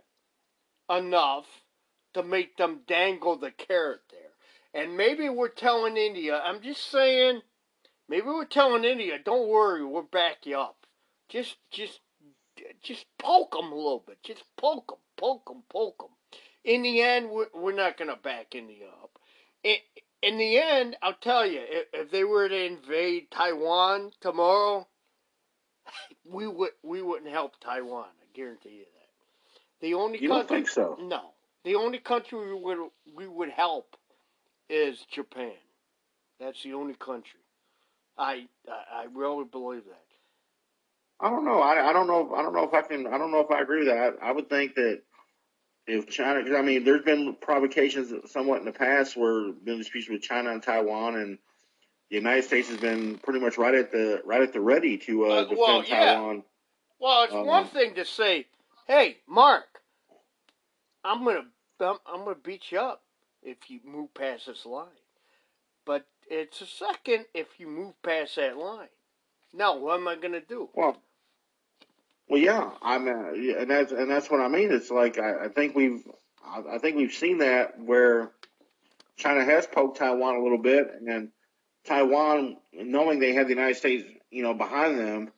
enough to make them dangle the carrot there. And maybe we're telling India, I'm just saying, maybe we're telling India, don't worry, we'll back you up. Just, just, just poke them a little bit. Just poke them, poke them, poke them. In the end, we're, we're not going to back India up. In, in the end, I'll tell you, if, if they were to invade Taiwan tomorrow, we would we wouldn't help Taiwan. I guarantee you that. The only You don't think so? no. The only country we would we would help is Japan. That's the only country. I I, I really believe that. I don't know. I, I don't know. I don't know if I can. I don't know if I agree with that. I, I would think that if China, because I mean, there's been provocations somewhat in the past where been disputes with China and Taiwan, and the United States has been pretty much right at the right at the ready to uh, defend well, yeah. Taiwan. Well, it's Um, one thing to say, "Hey, Mark, I'm gonna I'm, I'm gonna beat you up if you move past this line," but it's a second if you move past that line. Now, what am I gonna do? Well, well, yeah. I'm, uh, yeah, and that's and that's what I mean. It's like I, I think we've I, I think we've seen that where China has poked Taiwan a little bit, and then Taiwan, knowing they have the United States, you know, behind them,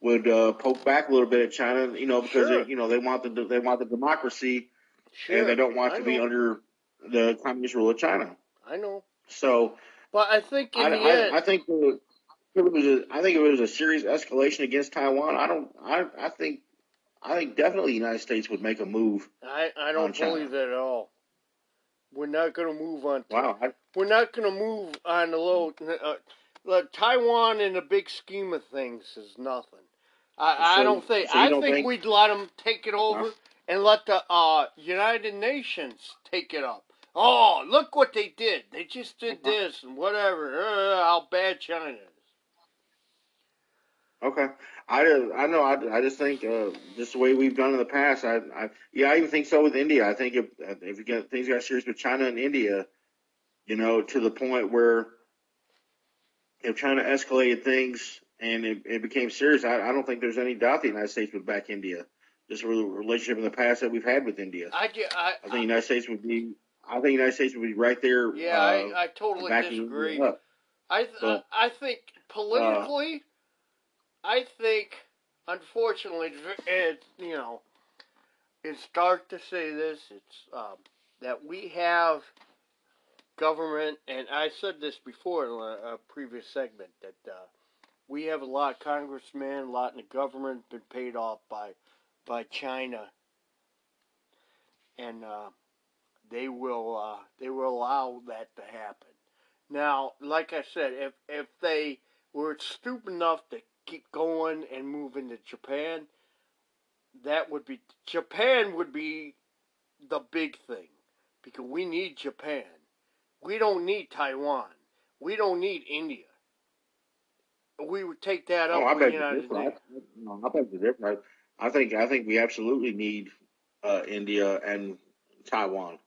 would uh, poke back a little bit at China, you know, because Sure. they, you know they want the they want the democracy, Sure, and they don't want I to be under the communist rule of China. I know, So but I think in I, the end, I, I think the, it was a, I think it was a serious escalation against Taiwan, I don't, I, I think, I think definitely the United States would make a move. I, I don't believe that at all. We're not going to move on. Wow, I, We're not going to move on the low. Uh, look, Taiwan in the big scheme of things is nothing. I, I don't think. so I don't think, think- we'd let them take it over and let the uh, United Nations take it up. Oh, look what they did! They just did this and whatever. Uh, how bad China is. Okay. I, just- I know. I, I just think uh, just the way we've done in the past. I, I, yeah, I even think so with India. I think if if you get things got serious with China and India, you know, to the point where if China escalated things and it, it became serious, I, I don't think there's any doubt the United States would back India. Just a relationship in the past that we've had with India. I, ge- I, I think the United States would be. I think the United States would be right there. yeah, uh, I, I totally disagree. I th- So- I think politically, I think unfortunately, it you know, it's dark to say this. It's um, that we have government, and I said this before in a, a previous segment that uh, we have a lot of congressmen, a lot in the government been paid off by by China, and uh, they will uh, they will allow that to happen. Now, like I said, if if they were stupid enough to keep going and move into Japan, that would be Japan would be the big thing because we need Japan. We don't need Taiwan. We don't need India. We would take that up Oh, I bet the you different. I, no, I bet you different. I think I think we absolutely need uh, India and Taiwan.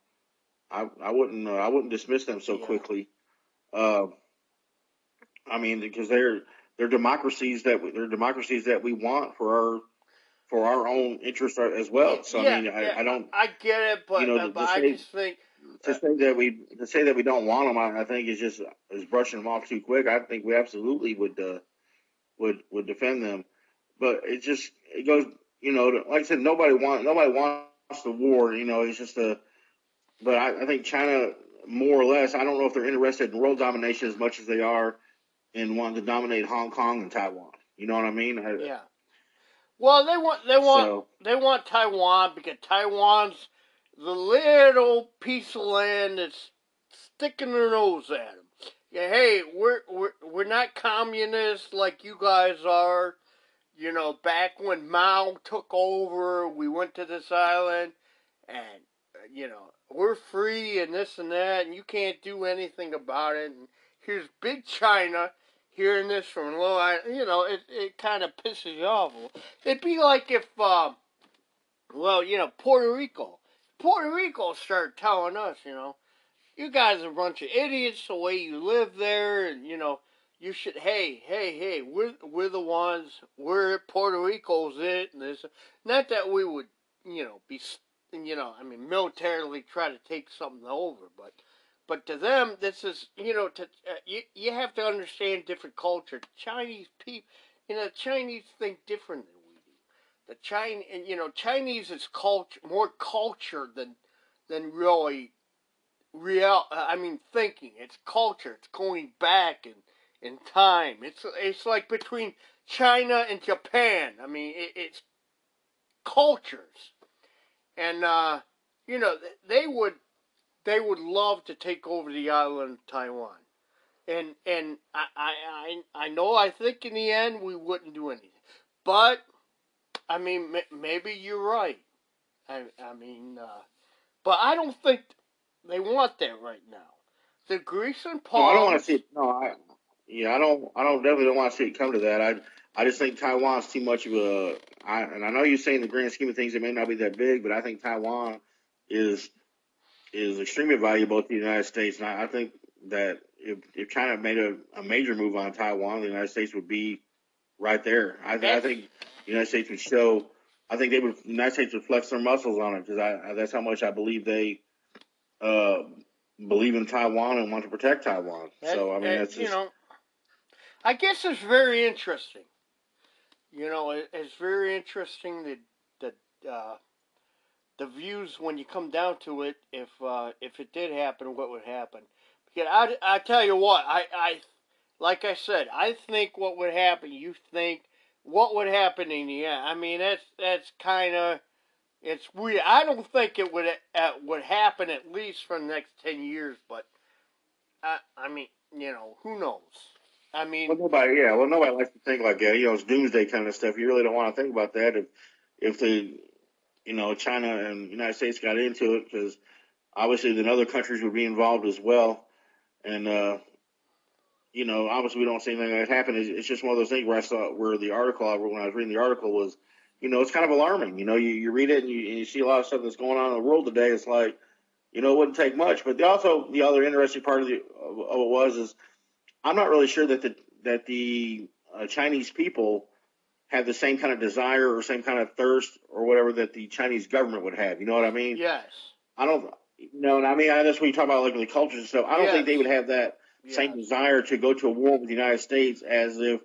I I wouldn't uh, I wouldn't dismiss them so Yeah. quickly. Uh, I mean, because they're they're democracies that we, they're democracies that we want for our for our own interest as well. So Yeah, I mean, I, yeah, I don't I get it, but, You know, the- but the I just think to say that we to say that we don't want them. I, I think is just is brushing them off too quick. I think we absolutely would uh, would would defend them, but it just it goes. You know, like I said, nobody want nobody wants the war. You know, it's just a. But I, I think China more or less. I don't know if they're interested in world domination as much as they are in wanting to dominate Hong Kong and Taiwan. You know what I mean? I, yeah. Well, they want they want So they want Taiwan because Taiwan's the little piece of land that's sticking their nose at them. Yeah, hey, we're we're we're not communists like you guys are. You know, back when Mao took over, we went to this island, and you know we're free and this and that, and you can't do anything about it. And here's Big China hearing this from Little Island. You know, it it kind of pisses you off. It'd be like if, uh, well, you know, Puerto Rico. Puerto Rico started telling us, you know, you guys are a bunch of idiots the way you live there, and you know, you should. Hey, hey, hey, we're we're the ones. We're Puerto Rico's it, and this. Not that we would, you know, be, you know, I mean, militarily try to take something over, but. But to them, this is, you know, to uh, you, you have to understand different culture. Chinese people, you know, Chinese think different than we do. The Chinese, and you know, Chinese is culture more culture than than really real. uh, I mean, thinking. It's culture. It's going back in in time. It's it's like between China and Japan. I mean, it, it's cultures, and uh, you know, they would they would love to take over the island of Taiwan. And and I, I I know I think in the end we wouldn't do anything. But I mean m- maybe you're right. I I mean uh, but I don't think they want that right now. The Greece and No, Paul I don't want to see it. No, I yeah, I don't. I don't definitely don't want to see it come to that. I I just think Taiwan's too much of a. I and I know you're saying the grand scheme of things it may not be that big, but I think Taiwan is is extremely valuable to the United States, and I, I think that if if China made a, a major move on Taiwan, the United States would be right there. I, th- I think the United States would show. I think they would. The United States would flex their muscles on it because that's how much I believe they uh, believe in Taiwan and want to protect Taiwan. So I mean, And- that's you know. I guess it's very interesting. You know, it, it's very interesting that that uh, the views when you come down to it. If uh, if it did happen, what would happen? Because I, I tell you what, I, I like I said, I think what would happen. You think what would happen in the end? I mean, that's that's kind of it's weird. I don't think it would uh, would happen at least for the next ten years, but I I mean, you know, who knows? I mean, Well, nobody, yeah, well, nobody likes to think like that. You know, it's doomsday kind of stuff. You really don't want to think about that if, if the, you know, China and the United States got into it because obviously then other countries would be involved as well. And, uh, you know, obviously we don't see anything that happen. It's, it's just one of those things where I saw where the article, when I was reading the article was, you know, it's kind of alarming. You know, you, you read it and you, and you see a lot of stuff that's going on in the world today. It's like, you know, it wouldn't take much. But the, also the other interesting part of, the, of, of it was is I'm not really sure that the that the uh, Chinese people have the same kind of desire or same kind of thirst or whatever that the Chinese government would have. You know what I mean? yes, I don't. You know, and I mean, I that's what you talk about, like the cultures and stuff. I don't Yes. think they would have that yes. same desire to go to a war with the United States as if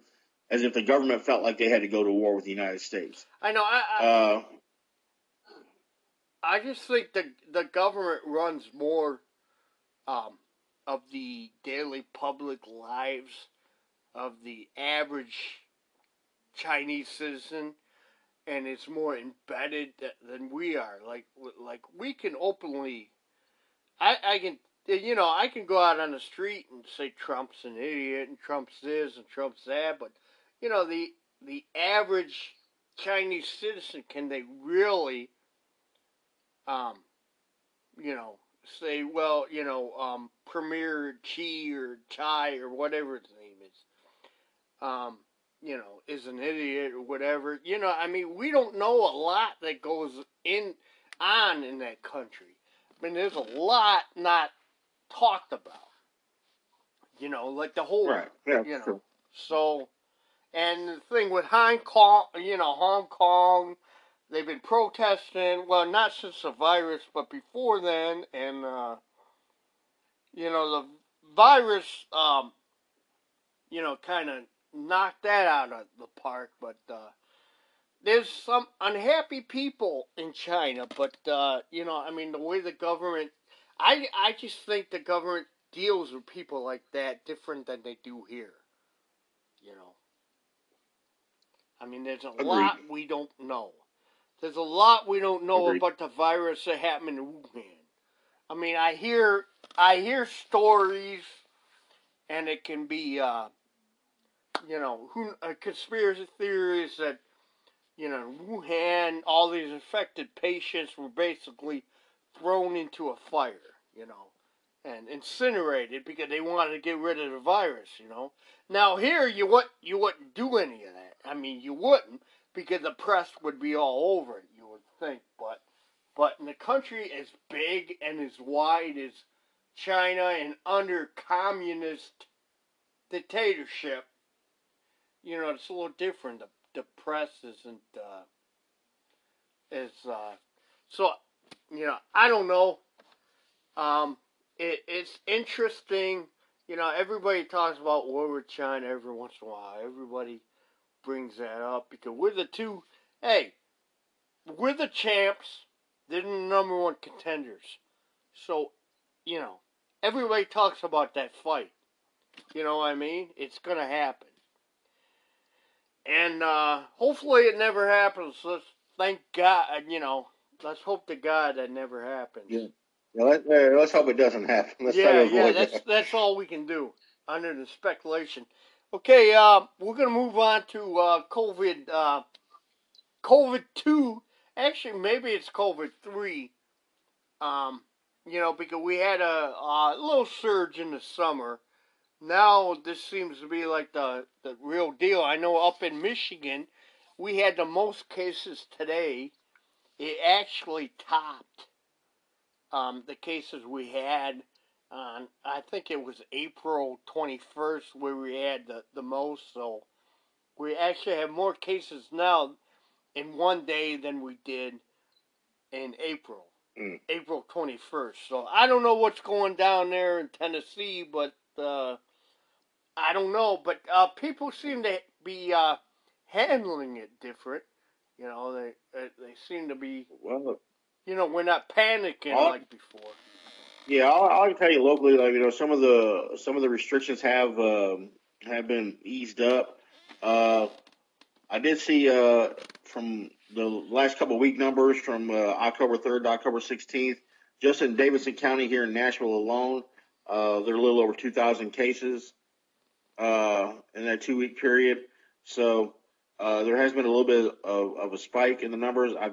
as if the government felt like they had to go to war with the United States. I know. I, I Uh, I just think the the government runs more um, of the daily public lives of the average Chinese citizen, and it's more embedded than we are. Like like we can openly, I I can you know I can go out on the street and say Trump's an idiot and Trump's this and Trump's that, but you know the the average Chinese citizen can they really um, you know, say, well, you know, um, Premier Chi or Chai or whatever his name is, um, you know, is an idiot or whatever. You know, I mean, we don't know a lot that goes in on in that country. I mean, there's a lot not talked about. You know, like the whole, Right. Yeah. you know. true. So, and the thing with Hong Kong, you know, Hong Kong, they've been protesting. Well, not since the virus, but before then, and uh, you know, the virus, um, you know, kind of knocked that out of the park. But uh, there's some unhappy people in China. But uh, you know, I mean, the way the government, I I just think the government deals with people like that different than they do here. You know. I mean, there's a Agreed. lot we don't know. There's a lot we don't know Agreed. about the virus that happened in Wuhan. I mean, I hear I hear stories, and it can be, uh, you know, who uh, conspiracy theories that, you know, Wuhan, all these infected patients were basically thrown into a fire, you know, and incinerated because they wanted to get rid of the virus, you know. Now here you would you wouldn't do any of that. I mean, you wouldn't because the press would be all over it. You would think, but but in a country as big and as wide as China and under communist dictatorship, you know, it's a little different. The, the press isn't uh, is uh, so you know. I don't know. Um, it, it's interesting. You know, everybody talks about war with China every once in a while. Everybody brings that up because we're the two. Hey, we're the champs. They're the number one contenders. So, you know, everybody talks about that fight. You know what I mean? It's gonna happen. And uh hopefully it never happens. Let's thank God you know, let's hope to God that never happens. Yeah. Yeah, let, let's hope it doesn't happen. Let's yeah, to yeah, that's that. that's all we can do under the speculation. Okay, uh, we're gonna move on to uh, COVID. Uh, COVID two. Actually, maybe it's COVID three. Um, you know, because we had a, a little surge in the summer. Now this seems to be like the the real deal. I know up in Michigan, we had the most cases today. It actually topped um, the cases we had on I think it was April 21st where we had the, the most. So we actually have more cases now in one day than we did in April. Mm. April 21st. So I don't know what's going down there in Tennessee, but uh, I don't know. But uh, people seem to be uh, handling it different. You know, they they they seem to be. Well, You know, we're not panicking All- like before. Yeah, I'll, I'll tell you locally. Like you know, some of the some of the restrictions have um, have been eased up. Uh, I did see uh, from the last couple of week numbers from uh, October third to October sixteenth, just in Davidson County here in Nashville alone, uh, there are a little over two thousand cases uh, in that two week period. So uh, there has been a little bit of, of a spike in the numbers. I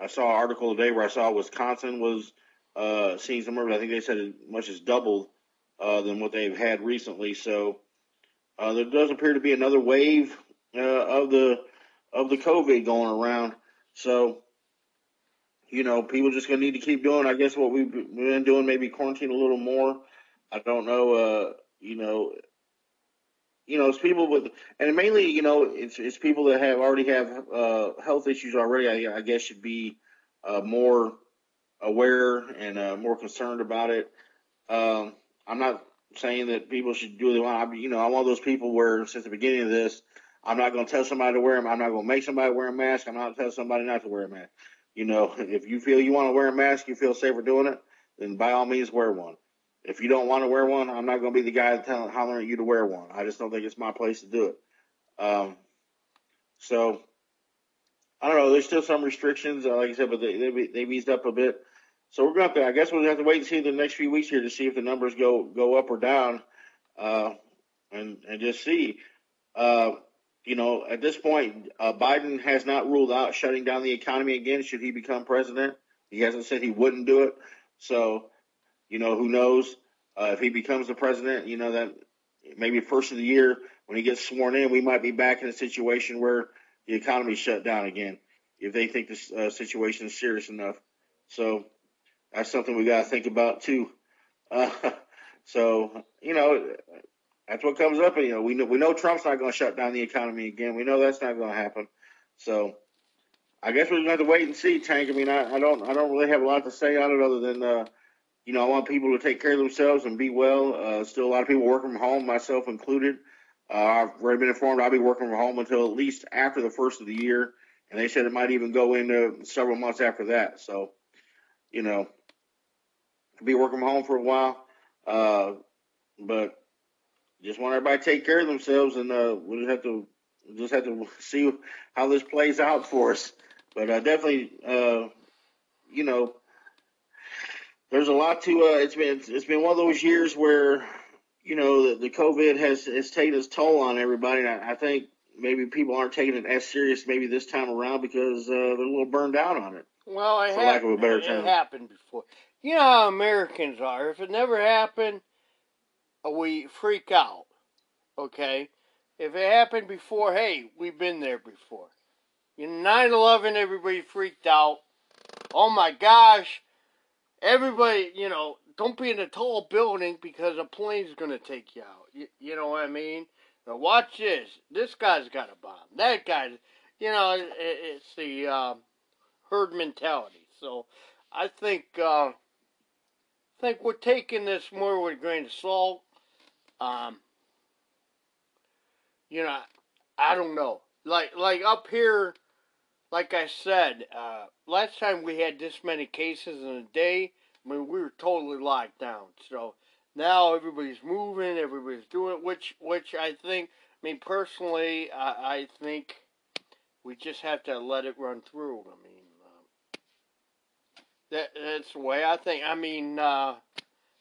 I saw an article today where I saw Wisconsin was uh, seeing some numbers. I think they said as much as double uh, than what they've had recently. So uh, there does appear to be another wave uh, of the of the COVID going around. So you know, people just gonna need to keep doing. I guess what we've been doing, maybe quarantine a little more. I don't know. Uh, you know. You know, it's people with, and mainly, you know, it's it's people that have already have uh, health issues already. I, I guess should be uh, more aware and uh, more concerned about it. Um, I'm not saying that people should do what they want. I, you know, I'm one of those people where since the beginning of this, I'm not going to tell somebody to wear them. I'm not going to make somebody wear a mask. I'm not going to tell somebody not to wear a mask. You know, if you feel you want to wear a mask, you feel safer doing it, then by all means wear one. If you don't want to wear one, I'm not going to be the guy telling hollering at you to wear one. I just don't think it's my place to do it. Um, so I don't know. There's still some restrictions, uh, like I said, but they, they they've eased up a bit. So we're going to. I guess we'll have to wait and see the next few weeks here to see if the numbers go go up or down, uh, and and just see. Uh, you know, at this point, uh, Biden has not ruled out shutting down the economy again. Should he become president, he hasn't said he wouldn't do it. So, you know, who knows uh, if he becomes the president? You know that maybe first of the year when he gets sworn in, we might be back in a situation where the economy's shut down again if they think this uh, situation is serious enough. So that's something we got to think about too. [LAUGHS] Uh, so you know, that's what comes up. And, you know, we know we know Trump's not going to shut down the economy again. We know that's not going to happen. So I guess we're going to have to wait and see, Tank. I mean, I, I don't I don't really have a lot to say on it other than uh, you know I want people to take care of themselves and be well. Uh, still a lot of people working from home, myself included. Uh, I've already been informed I'll be working from home until at least after the first of the year, and they said it might even go into several months after that. So, you know, I'll be working from home for a while, uh, but just want everybody to take care of themselves, and uh, we'll just have to we'll just have to [LAUGHS] see how this plays out for us. But uh, definitely, uh, you know, there's a lot to. Uh, it's been it's been one of those years where you know the, the COVID has has taken its toll on everybody. And I, I think maybe people aren't taking it as serious maybe this time around because uh, they're a little burned out on it. Well, it, For hap- lack of a better term, it happened before. You know how Americans are. If it never happened, uh, we freak out. Okay? If it happened before, hey, we've been there before. In 9 11, everybody freaked out. Oh my gosh. Everybody, you know, don't be in a tall building because a plane's going to take you out. You, you know what I mean? Now watch this. This guy's got a bomb. That guy's, you know, it, it's the uh, herd mentality. So I think uh, think we're taking this more with a grain of salt. Um, you know, I don't know. Like like up here, like I said, uh, last time we had this many cases in a day, I mean we were totally locked down. So now everybody's moving, everybody's doing it, which which I think. I mean personally, I, I think we just have to let it run through. I mean. Uh, that that's the way I think. I mean, uh,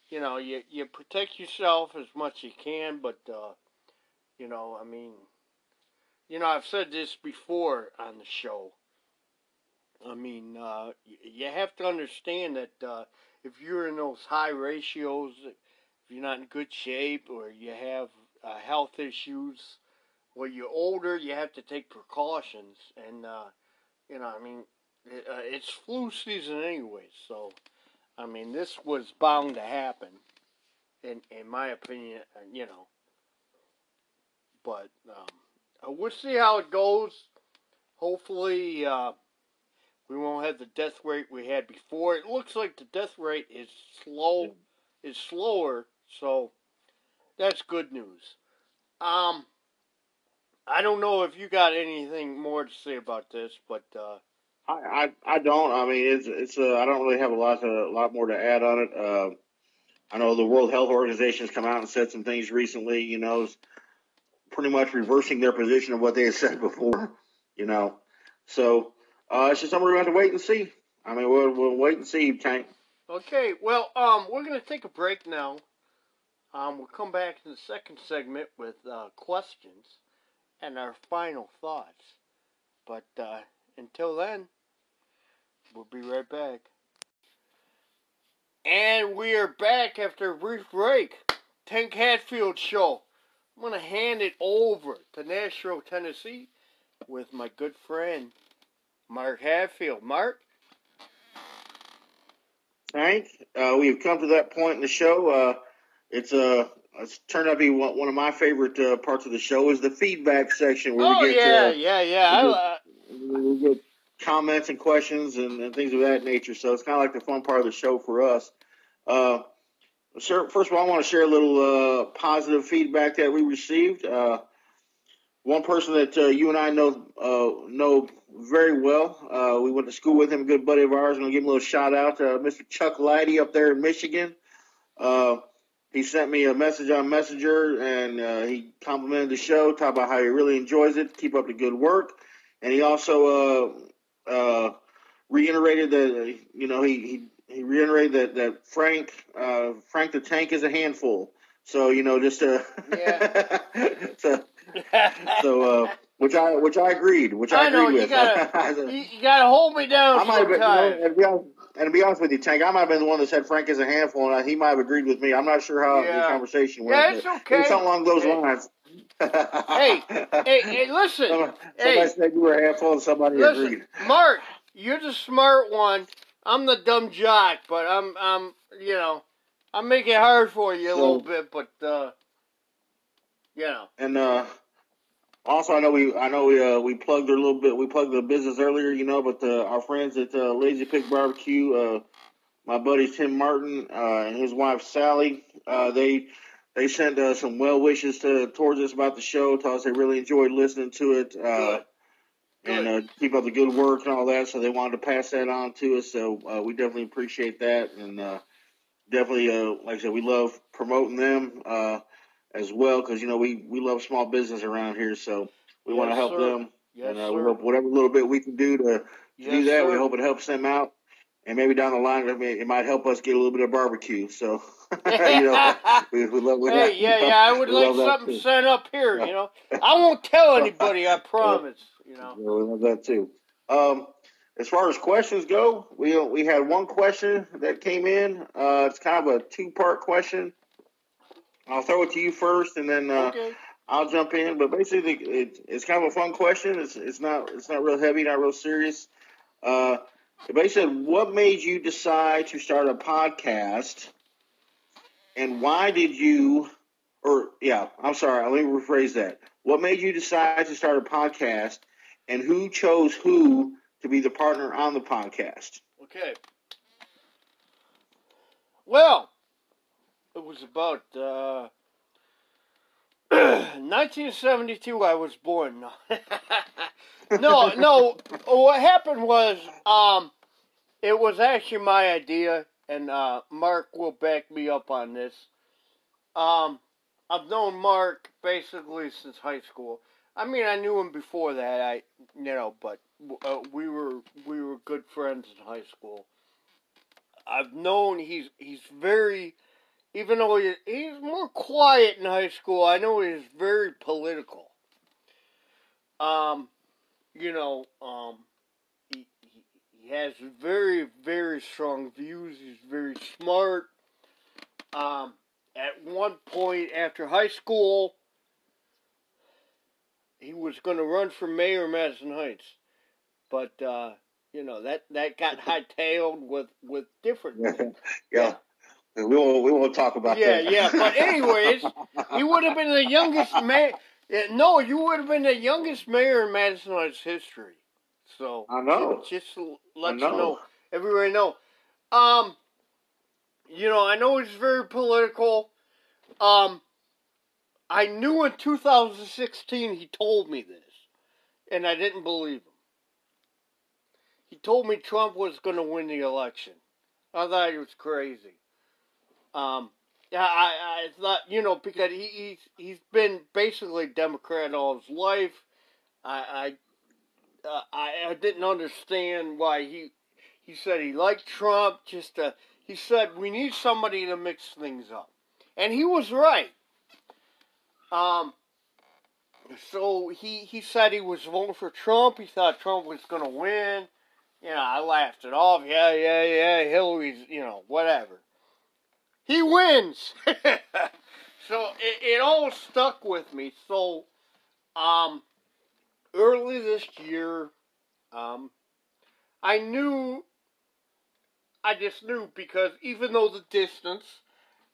you know, you you protect yourself as much as you can, but uh, you know, I mean, you know, I've said this before on the show. I mean, uh, you have to understand that uh, if you're in those high ratios, if you're not in good shape, or you have uh, health issues, or you're older, you have to take precautions. And uh, you know, I mean, it, uh, it's flu season anyway, so I mean, this was bound to happen, in in my opinion. uh, You know, but um, we'll see how it goes. Hopefully, uh, we won't have the death rate we had before. It looks like the death rate is slow, is slower, so that's good news. Um, I don't know if you got anything more to say about this, but uh, I, I I don't. I mean, it's it's. Uh, I don't really have a lot to, a lot more to add on it. Uh, I know the World Health Organization has come out and said some things recently. You know, pretty much reversing their position of what they had said before. You know, so uh, it's just something we're going to to wait and see. I mean, we'll we'll wait and see, Tank. Okay, well, um, we're gonna take a break now. Um, we'll come back in the second segment with uh, questions and our final thoughts. But uh, until then, we'll be right back. And we are back after a brief break. Tank Hatfield Show. I'm gonna hand it over to Nashville, Tennessee, with my good friend Mark Hatfield. Mark. Tank, uh, we've come to that point in the show. Uh, it's uh, it's turned out to be one, of my favorite uh, parts of the show is the feedback section where Oh we get yeah, uh, yeah, yeah. We we get comments and questions and, and things of that nature. So it's kind of like the fun part of the show for us. Uh, sir, first of all, I want to share a little uh, positive feedback that we received. Uh, one person that uh, you and I know uh, know very well. Uh, we went to school with him, a good buddy of ours. I'm gonna give him a little shout out to Mr. Chuck Lighty up there in Michigan. Uh, he sent me a message on Messenger and uh, he complimented the show, talked about how he really enjoys it. Keep up the good work, and he also uh, uh, reiterated that uh, you know he he, he reiterated that that Frank uh, Frank the Tank is a handful. So you know just uh, [LAUGHS] so so uh, which I which I agreed, which I, I know, agree you with. gotta- [LAUGHS] you, you gotta hold me down I might have been, you know, and to be honest, and to be honest with you, Tank, I might have been the one that said Frank is a handful, and he might have agreed with me. I'm not sure how Yeah. the conversation went. Yeah, it's okay. it along those Hey. lines. Hey, hey, hey, [LAUGHS] listen. Somebody, Hey. said you were a handful, and somebody Listen, agreed. Mark, you're the smart one. I'm the dumb jock, but I'm, I'm, you know, I'm making it hard for you a So- little bit, but, uh, know, And uh, also, I know we, I know we, uh, we plugged her a little bit. We plugged the business earlier, you know, but uh, our friends at uh, Lazy Pig Barbecue, uh, my buddy Tim Martin uh, and his wife Sally, uh, they they sent uh, some well wishes to towards us about the show. Told us they really enjoyed listening to it. Uh, Good. and uh, keep up the good work and all that. So they wanted to pass that on to us. So uh, we definitely appreciate that, and uh, definitely, uh, like I said, we love promoting them uh, as well because you know we we love small business around here. So we want to help sir. them, yes, and uh, we hope whatever little bit we can do to, to yes, do that, we hope it helps them out. And maybe down the line, it, might help us get a little bit of barbecue. So, [LAUGHS] you know, [LAUGHS] we, we love. We Hey, yeah, [LAUGHS] yeah, I would like love something too. sent up here, you know. I won't tell anybody, I promise, you know. Yeah, we love that too. Um, as far as questions go, we we had one question that came in. Uh, it's kind of a two part question. I'll throw it to you first, and then uh, Okay. I'll jump in. But basically, it, it's kind of a fun question. It's it's not it's not real heavy, not real serious. Uh, it basically, said, what made you decide to start a podcast, and why did you? Or yeah, I'm sorry. Let me rephrase that. What made you decide to start a podcast, and who chose who to be the partner on the podcast? Okay. Well, it was about uh, [CLEARS THROAT] 1972. I was born. [LAUGHS] No, no. What happened was, um, it was actually my idea, and uh, Mark will back me up on this. Um, I've known Mark basically since high school. I mean, I knew him before that. I, you know, but uh, we were we were good friends in high school. I've known he's he's very, even though he, he's more quiet in high school. I know he's very political. Um, you know, um, he, he has very very strong views. He's very smart. Um, at one point after high school, he was going to run for mayor of Madison Heights, but uh, you know that that got [LAUGHS] hightailed with with different. yeah. We won't we won't talk about Yeah, that. yeah. yeah. But anyways, [LAUGHS] he would have been the youngest mayor. No, you would have been the youngest mayor in Madison Heights history. So I know. Just, just to I let know. you know, everybody know. Um, you know, I know it's very political. Um, I knew in 2016 he told me this, and I didn't believe him. He told me Trump was going to win the election. I thought he was crazy. Um, yeah, I, I thought you know because he, he's he's been basically Democrat all his life. I I, uh, I I didn't understand why he he said he liked Trump. Just to, he said we need somebody to mix things up, and he was right. Um. So he he said he was voting for Trump. He thought Trump was going to win. You know, I laughed it off. Yeah, yeah, yeah. Hillary's, you know, whatever. He wins. [LAUGHS] so it, it all stuck with me. So, um, early this year, um, I knew, I just knew because even though the distance,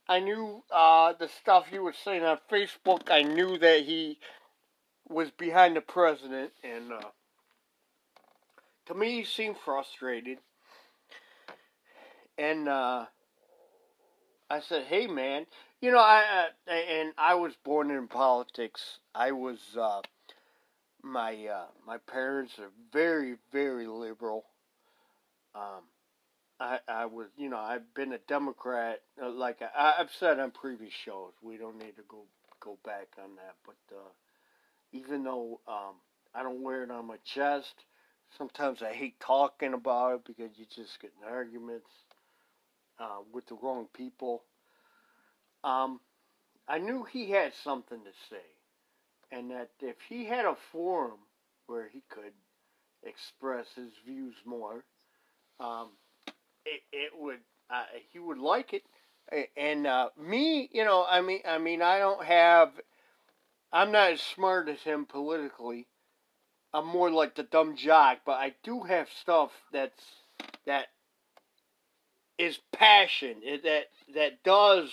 I knew uh, the stuff he was saying on Facebook, I knew that he was behind the president. And uh, to me, he seemed frustrated. And, uh, I said, "Hey, man, you know, I, I and I was born in politics. I was uh, my uh, my parents are very very liberal. Um, I I was you know I've been a Democrat uh, like I, I've said on previous shows. We don't need to go go back on that, but uh, even though um, I don't wear it on my chest, sometimes I hate talking about it because you just get in arguments uh, with the wrong people. Um, I knew he had something to say, and that if he had a forum where he could express his views more, um, it, it would uh, he would like it. And uh, me, you know, I mean, I mean, I don't have. I'm not as smart as him politically. I'm more like the dumb jock, but I do have stuff that's that is passion that that does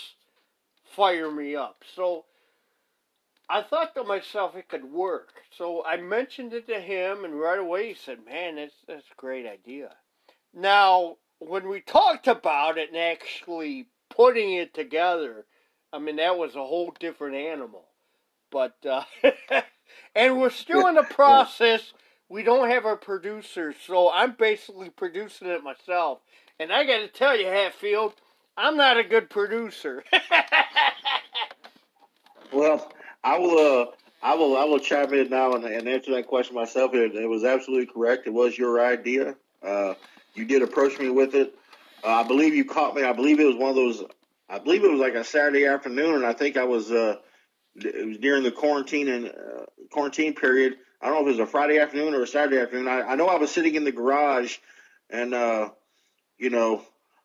fire me up. So I thought to myself it could work. So I mentioned it to him, and right away he said, "Man, that's that's a great idea." Now, when we talked about it and actually putting it together, I mean that was a whole different animal. But uh, [LAUGHS] and we're still in the [LAUGHS] process. We don't have a producer, so I'm basically producing it myself. And I got to tell you, Hatfield, I'm not a good producer. [LAUGHS] Well, I will. Uh, I will. I will chime in now and, and answer that question myself. It, it was absolutely correct. It was your idea. Uh, you did approach me with it. Uh, I believe you caught me. I believe it was one of those. I believe it was like a Saturday afternoon, and I think I was. Uh, it was during the quarantine and uh, quarantine period. I don't know if it was a Friday afternoon or a Saturday afternoon. I, I know I was sitting in the garage, and uh, you know,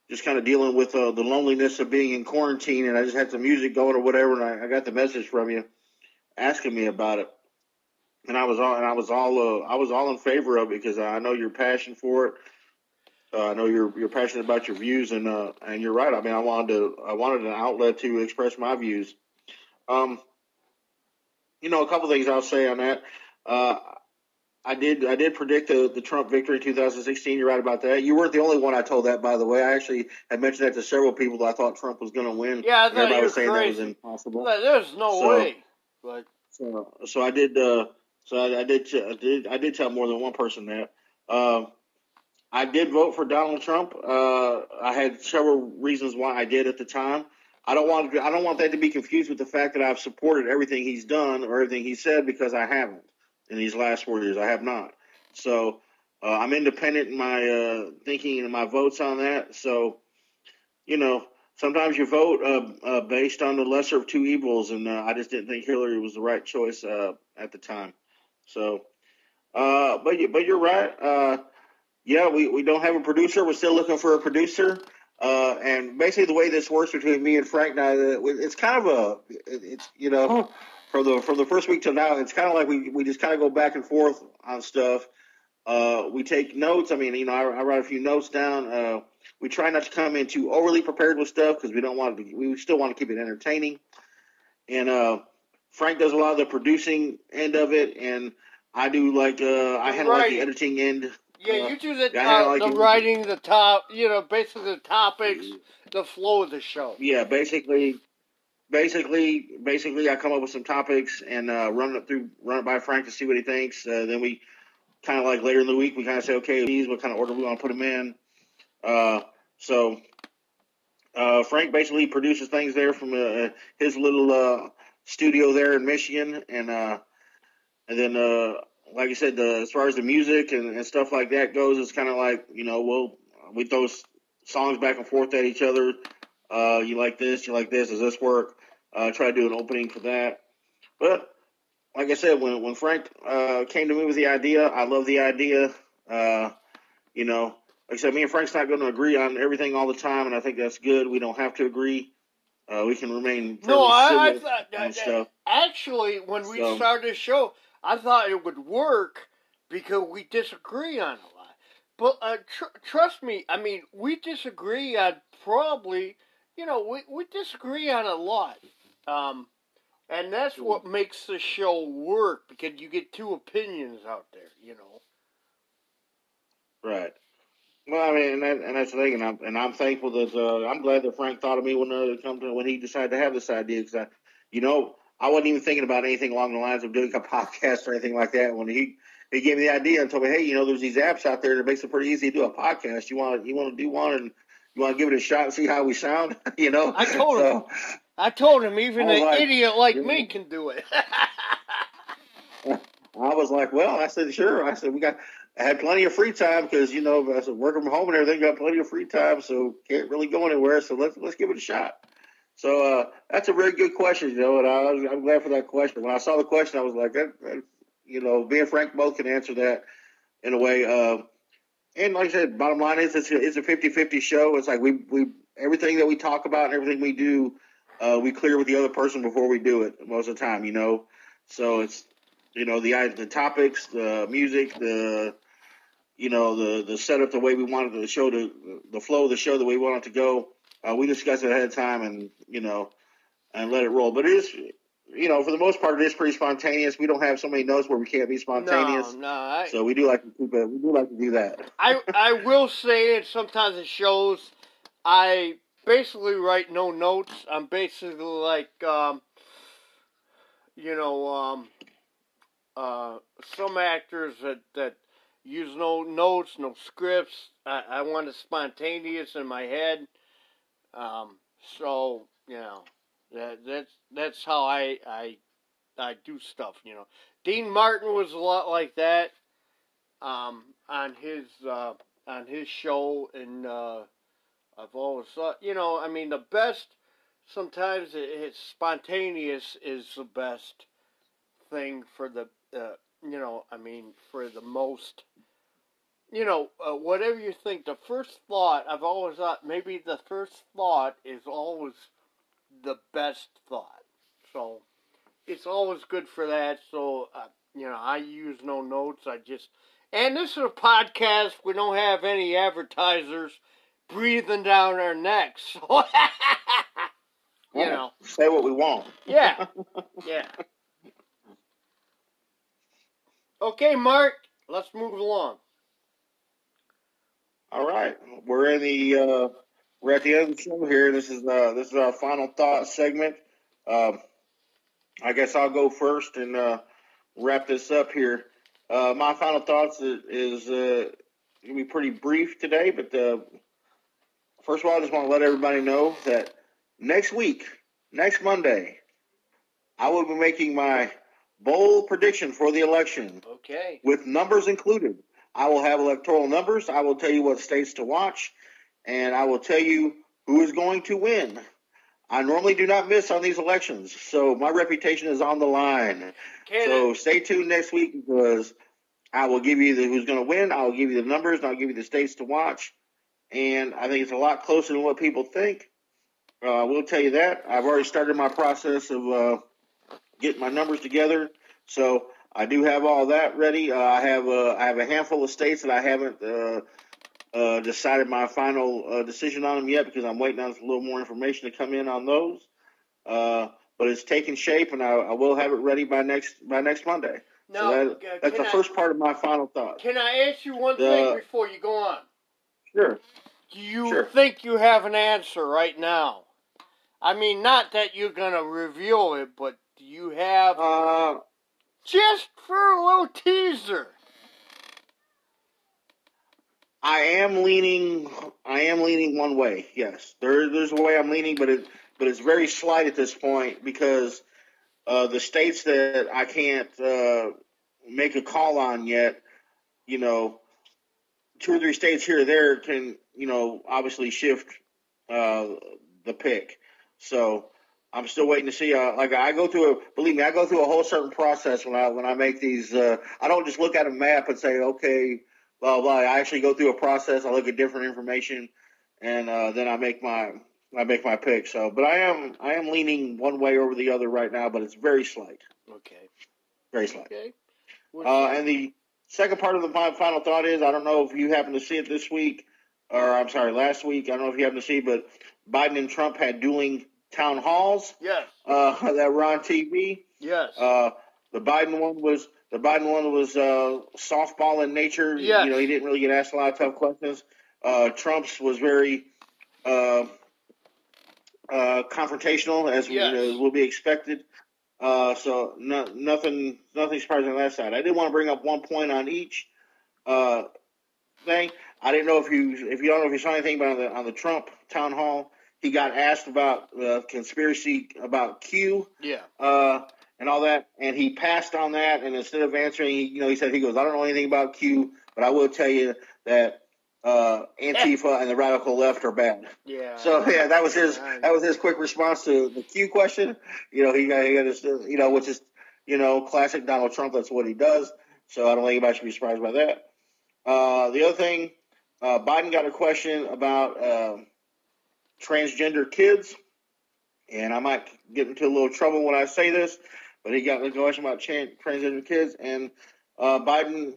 just kind of dealing with uh, the loneliness of being in quarantine, and I just had some music going or whatever, and I, I got the message from you asking me about it, and I was all and I was all uh, I was all in favor of it because I know your passion for it. Uh, I know you're you're passionate about your views, and uh, and you're right. I mean, I wanted to I wanted an outlet to express my views. Um, you know, a couple things I'll say on that. Uh, I did. I did predict the, the Trump victory in 2016. You're right about that. You weren't the only one I told that, by the way. I actually had mentioned that to several people that I thought Trump was going to win. Yeah, I thought Everybody was saying that was impossible. There's no So- way. But So, so I did. Uh, so I, I did. I did. I did tell more than one person that. Um, I did vote for Donald Trump. Uh, I had several reasons why I did at the time. I don't want. I don't want that to be confused with the fact that I've supported everything he's done or everything he said because I haven't in these last four years. I have not. So uh, I'm independent in my uh, thinking and my votes on that. So, you know, sometimes you vote uh, uh, based on the lesser of two evils, and uh, I just didn't think Hillary was the right choice uh, at the time. So, but but you're right. Yeah, we, we don't have a producer. We're still looking for a producer. And basically, the way this works between me and Frank now, it's kind of a, it's you know, from the from the first week till now, it's kind of like we we just kind of go back and forth on stuff. Uh, we take notes. I mean, you know, I, I write a few notes down. Uh, we try not to come in too overly prepared with stuff because we don't want to. We still want to keep it entertaining. And uh, Frank does a lot of the producing end of it, and I do like uh, I handle like the editing end. yeah, you do the uh, like the it. writing, the top, you know, basically the topics, the flow of the show. Yeah, basically, basically, basically, I come up with some topics and uh, run it through, run it by Frank to see what he thinks. Uh, then we kind of like later in the week, we kind of say, okay, these what kind of order we want to put them in. Uh, so uh, Frank basically produces things there from uh, his little uh, studio there in Michigan, and and then like I said, the, as far as the music and, and stuff like that goes, it's kind of like you know, we'll we throw songs back and forth at each other. Uh, you like this? You like this? Does this work? Uh, try to do an opening for that. But like I said, when when Frank uh, came to me with the idea, I love the idea. Uh, you know, like I said, me and Frank's not going to agree on everything all the time, and I think that's good. We don't have to agree. Uh, we can remain No, I, I thought that, actually when we So- started the show, I thought it would work because we disagree on a lot. But uh, tr- trust me, I mean, we disagree on probably, you know, we, we disagree on a lot. Um, and that's what makes the show work because you get two opinions out there, you know. Right. Well, I mean, and, that, and that's the thing, and I'm and I'm thankful that uh, I'm glad that Frank thought of me when uh, come to when he decided to have this idea because I, you know, I wasn't even thinking about anything along the lines of doing a [LAUGHS] podcast or anything like that. When he he gave me the idea and told me, hey, you know, there's these apps out there that makes it pretty easy to do a podcast. You want you want to do one and you want to give it a shot and see how we sound, [LAUGHS] you know? I told him. I told him even an like, idiot like me can do it. [LAUGHS] I was like, well, I said, sure. I said, we got, I had plenty of free time because, you know, I said, working from home and everything, got plenty of free time, so can't really go anywhere. So let's, let's give it a shot. So, uh, that's a very good question, you know, and I was, I'm glad for that question. When I saw the question, I was like, that, that, you know, me and Frank both can answer that in a way. Uh, And like I said, bottom line is it's a, it's a 50-50 show. It's like we we everything that we talk about and everything we do, uh, we clear with the other person before we do it most of the time. You know, so it's you know the the topics, the music, the you know the the setup, the way we wanted the show to the flow of the show, the way we wanted to go. Uh, we discuss it ahead of time, and you know, and let it roll. But it is you know, for the most part, it is pretty spontaneous. We don't have so many notes where we can't be spontaneous. No, no. I, So we do like to keep it. We do like to do that. I I will say it sometimes it shows I basically write no notes. I'm basically like um you know um uh some actors that that use no notes, no scripts. I, I want it spontaneous in my head. Um so, you know, that that's that's how I I I do stuff, you know. Dean Martin was a lot like that um, on his uh, on his show, and uh, I've always thought, you know, I mean, the best sometimes it, it's spontaneous is the best thing for the, uh, you know, I mean, for the most, you know, uh, whatever you think. The first thought I've always thought maybe the first thought is always the best thought. So it's always good for that. So uh, you know, I use no notes. I just and this is a podcast. We don't have any advertisers breathing down our necks. [LAUGHS] So you know, say what we want. yeah, [LAUGHS] yeah. Okay, Mark. Let's move along. All right, we're in the uh, we're at the end of the show here. This is uh, this is our final thought segment. Um, I guess I'll go first and uh, wrap this up here. Uh, my final thoughts is, is uh, gonna be pretty brief today, but uh, first of all, I just want to let everybody know that next week, next Monday, I will be making my bold prediction for the election Okay. with numbers included. I will have electoral numbers. I will tell you what states to watch, and I will tell you who is going to win. I normally do not miss on these elections, so my reputation is on the line. So stay tuned next week because I will give you the who's going to win. I'll give you the numbers, and I'll give you the states to watch. And I think it's a lot closer than what people think. Uh, I will tell you that. I've already started my process of uh, getting my numbers together. So I do have all that ready. Uh, I have uh, I have a handful of states that I haven't uh, decided my final uh, decision on them yet because I'm waiting on a little more information to come in on those. Uh, but it's taking shape, and I, I will have it ready by next by next Monday. now, so that, that's the I- first part of my final thought. Can I ask you one The- thing before you go on? Sure. Do you Sure. think you have an answer right now? I mean, not that you're gonna reveal it, but do you have Uh, just for a little teaser? I am leaning. I am leaning one way. Yes, there, there's a way I'm leaning, but it, but it's very slight at this point because uh, the states that I can't uh, make a call on yet, you know, two or three states here or there can, you know, obviously shift uh, the pick. So I'm still waiting to see. Uh, like I go through a, believe me, I go through a whole certain process when I when I make these. Uh, I don't just look at a map and say, okay, blah blah. I actually go through a process. I look at different information, and uh, then I make my I make my pick. So, but I am I am leaning one way over the other right now, but it's very slight, Okay. very slight. Okay. Uh, and the second part of the final thought is I don't know if you happen to see it this week, or I'm sorry, last week. I don't know if you happen to see, but Biden and Trump had dueling town halls yes. uh, [LAUGHS] that were on TV. Yes. Uh, the Biden one was the Biden one was uh, softball in nature. Yes. You know, he didn't really get asked a lot of tough questions. Uh, Trump's was very uh, uh, confrontational, as, Yes. as will be expected. Uh, so no, nothing, nothing surprising on that side. I did want to bring up one point on each uh, thing. I didn't know if you, if you don't know if you saw anything about the on the Trump town hall. He got asked about uh, conspiracy about Q yeah. And all that, and he passed on that. And instead of answering, he, you know, he said he goes, "I don't know anything about Q, but I will tell you that uh, Antifa and the radical left are bad." Yeah. So yeah, that was his that was his quick response to the Q question. You know, he got he got his you know, which is you know classic Donald Trump. That's what he does. So I don't think anybody should be surprised by that. Uh, the other thing uh, Biden got a question about uh, transgender kids, and I might get into a little trouble when I say this, but he got a question about transgender kids, and uh, Biden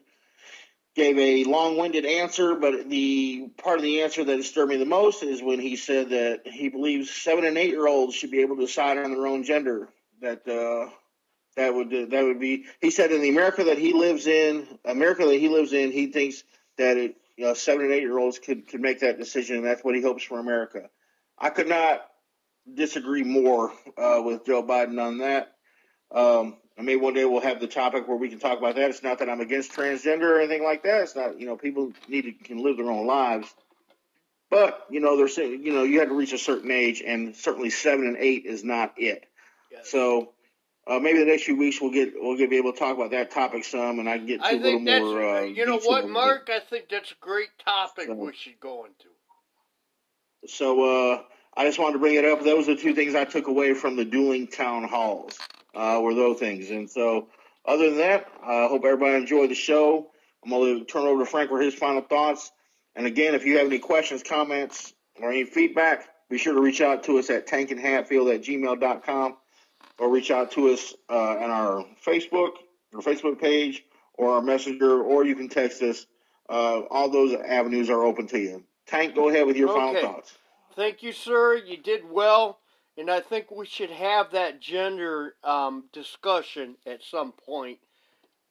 gave a long-winded answer, but the part of the answer that disturbed me the most is when he said that he believes seven and eight-year-olds should be able to decide on their own gender. That uh, that would that would be. He said in the America that he lives in, America that he lives in, he thinks that it, you know, seven and eight-year-olds could could make that decision, and that's what he hopes for America. I could not disagree more uh, with Joe Biden on that. Um, and maybe one day we'll have the topic where we can talk about that. It's not that I'm against transgender or anything like that. It's not, you know, people need to can live their own lives. But, you know, they're saying, you know, you have to reach a certain age, and certainly seven and eight is not it. Yeah. So uh, maybe the next few weeks we'll get we'll get, be able to talk about that topic some, and I can get to I a little more. Uh, you know what. Mark. I think that's a great topic So- we should go into. So uh, I just wanted to bring it up. Those are the two things I took away from the dueling town halls. Uh, were those things, and so other than that, I hope everybody enjoyed the show. I'm going to turn over to Frank for his final thoughts. And again, if you have any questions, comments, or any feedback, be sure to reach out to us at tankandhatfield at gmail.com or reach out to us uh, on our Facebook, our Facebook page, or our messenger, or you can text us. Uh, all those avenues are open to you. Tank, go ahead with your final Okay. thoughts. Thank you, sir. You did well, and I think we should have that gender um, discussion at some point,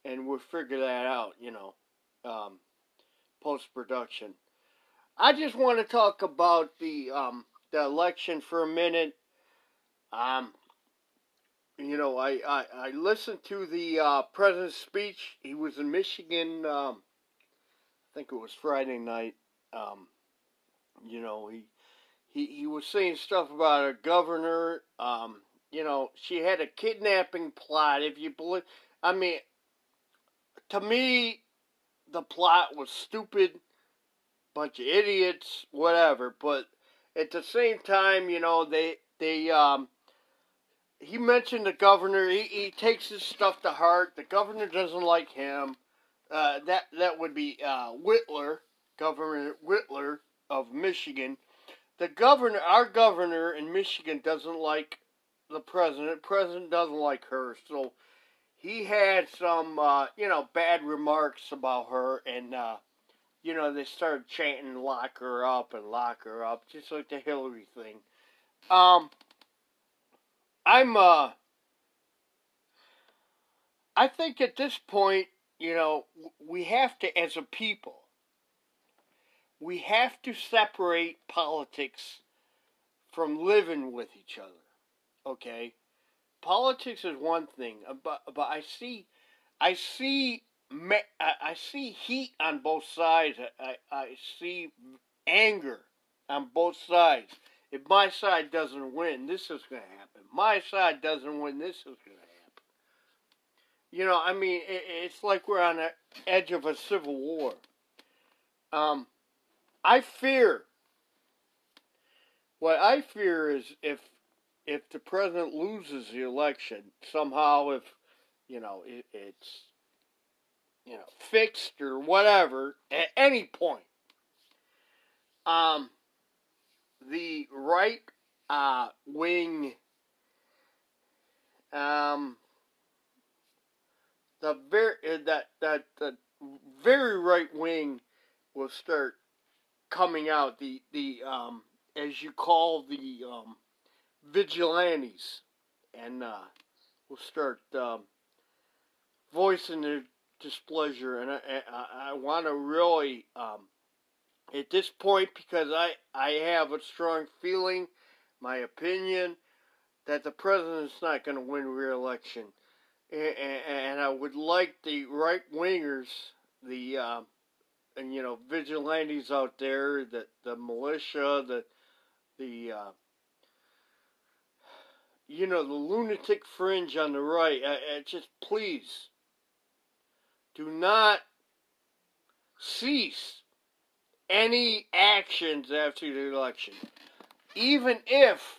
and we'll figure that out. You know, um, post production. I just want to talk about the um, the election for a minute. Um, you know, I, I, I listened to the uh, president's speech. He was in Michigan. Um, I think it was Friday night. Um, you know, he he he was saying stuff about a governor. Um, you know, she had a kidnapping plot. If you believe, I mean, to me, the plot was stupid, bunch of idiots, whatever. But at the same time, you know, they they um. He mentioned the governor. He, he takes his stuff to heart. The governor doesn't like him. Uh, that that would be uh, Whitmer, Governor Whitmer of Michigan the governor, our governor in Michigan, doesn't like the president. President doesn't like her, so he had some, uh, you know, bad remarks about her, and uh, you know they started chanting "lock her up" and "lock her up," just like the Hillary thing. Um, I'm, uh, I think at this point, you know, we have to, as a people, we have to separate politics from living with each other. Okay, politics is one thing, uh, but but I see, I see, I see heat on both sides. I, I I see anger on both sides. If my side doesn't win, this is going to happen. My side doesn't win, this is going to happen. You know, I mean, it, it's like we're on the edge of a civil war. Um, I fear. What I fear is if if the president loses the election somehow, if you know it, it's you know fixed or whatever at any point, um, the right uh, wing, um, the very uh, that that the very right wing will start coming out the the um as you call the um vigilantes. And uh will start um voicing their displeasure. And I I, I want to really um at this point because I I have a strong feeling my opinion that the president's not going to win re-election. And, and I would like the right wingers the uh, and you know vigilantes out there, the the militia, the the uh, you know the lunatic fringe on the right. I, I just please do not cease any actions after the election, even if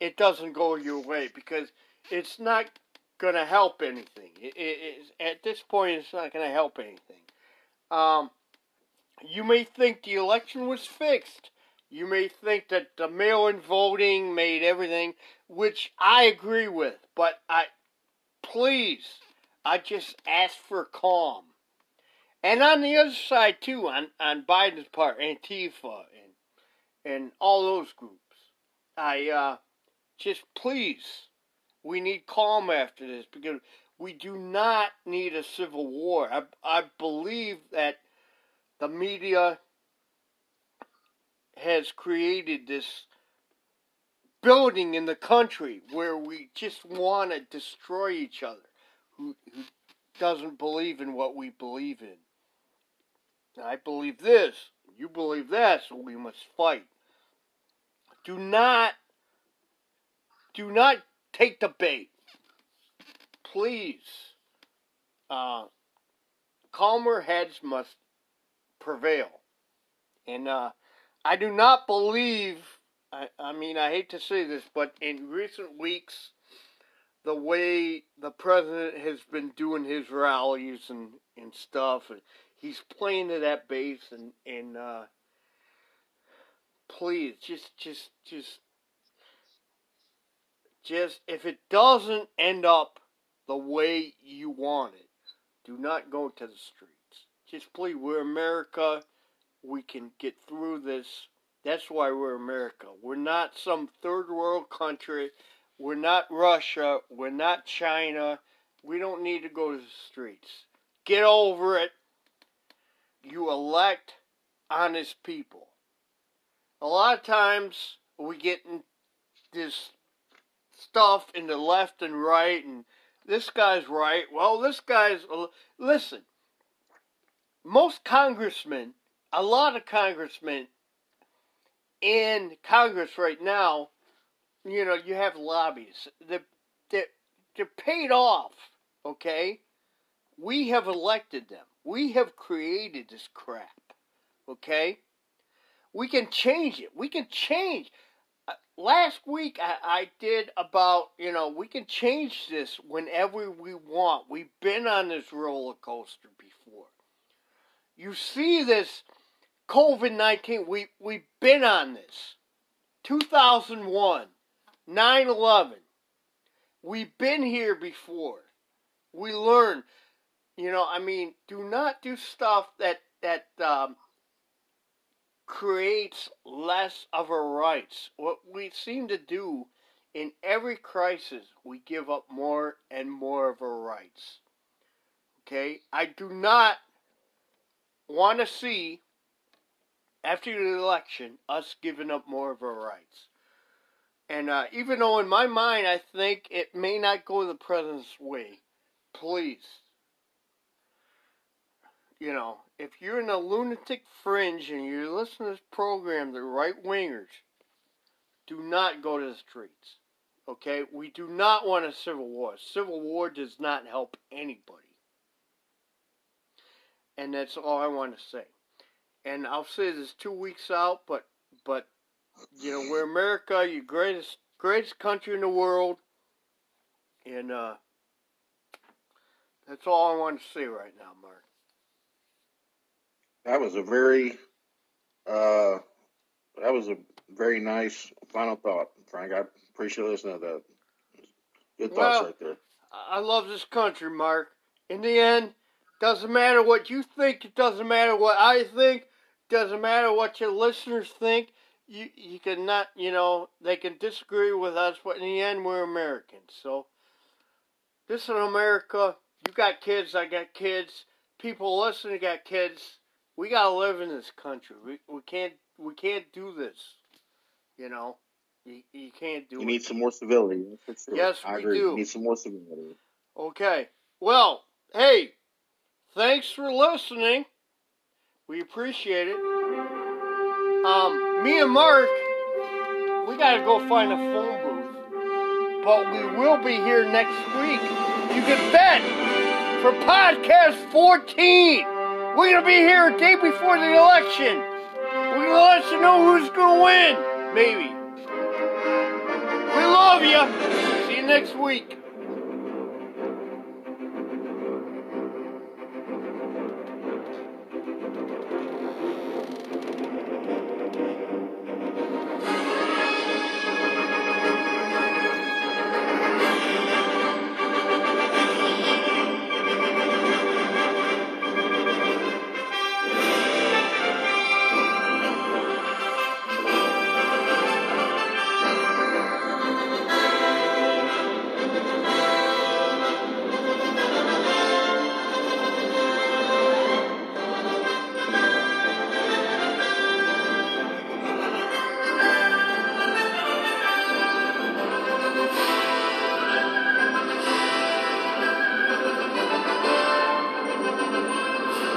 it doesn't go your way, because it's not going to help anything. It, it, it's, at this point, it's not going to help anything. Um, you may think the election was fixed. You may think that the mail-in voting made everything, which I agree with. But I, please, I just ask for calm. And on the other side too, on on Biden's part, Antifa and and all those groups, I uh, just please, we need calm after this because we do not need a civil war. I I believe that the media has created this building in the country where we just want to destroy each other who, who doesn't believe in what we believe in. I believe this, you believe that, so we must fight. Do not do not take the bait. Please. Uh, calmer heads must prevail. And uh, I do not believe, I, I mean, I hate to say this, but in recent weeks, the way the president has been doing his rallies and, and stuff, and he's playing to that base, and, and uh, please, just, just, just, just, if it doesn't end up the way you want it, do not go to the streets. Just please, we're America we can get through this. That's why we're America. We're not some third world country. We're not Russia. We're not China. We don't need to go to the streets. Get over it. You elect honest people. A lot of times we get in this stuff in the left and right, and this guy's right. Well, this guy's. Listen, most congressmen a lot of congressmen in Congress right now, you know, you have lobbies. They're, they're, they're paid off, okay? We have elected them. We have created this crap, okay? We can change it. We can change. Uh, last week I, I did about, you know, we can change this whenever we want. We've been on this roller coaster before. You see this COVID 19, we, we've been on this. 2001, 9 11. We've been here before. We learn. You know, I mean, do not do stuff that, that um, creates less of our rights. What we seem to do in every crisis, we give up more and more of our rights. Okay? I do not want to see after the election, us giving up more of our rights. And uh, even though in my mind I think it may not go the president's way, please, you know, if you're in a lunatic fringe and you're listening to this program, the right wingers, do not go to the streets. Okay? We do not want a civil war. Civil war does not help anybody. And that's all I want to say and I'll say this two weeks out, but but you know we're America, your greatest greatest country in the world, and uh, that's all I want to say right now, Mark. That was a very uh, that was a very nice final thought, Frank. I appreciate listening to that. Good thoughts Well, right there. I love this country, Mark. In the end, doesn't matter what you think. It doesn't matter what I think. Doesn't matter what your listeners think. You you can not you know they can disagree with us, but in the end we're Americans. So this is America. You got kids. I got kids. People listening got kids. We gotta live in this country. We we can't we can't do this. You know, you, you can't do You it. You need some more civility. that's for sure. Yes, I we agree. do. You need some more civility. Okay. Well, hey, thanks for listening. We appreciate it. Um, me and Mark, we gotta go find a phone booth. But we will be here next week. You can bet for podcast 14. We're gonna be here a day before the election. We're gonna let you know who's gonna win. Maybe. We love you. See you next week.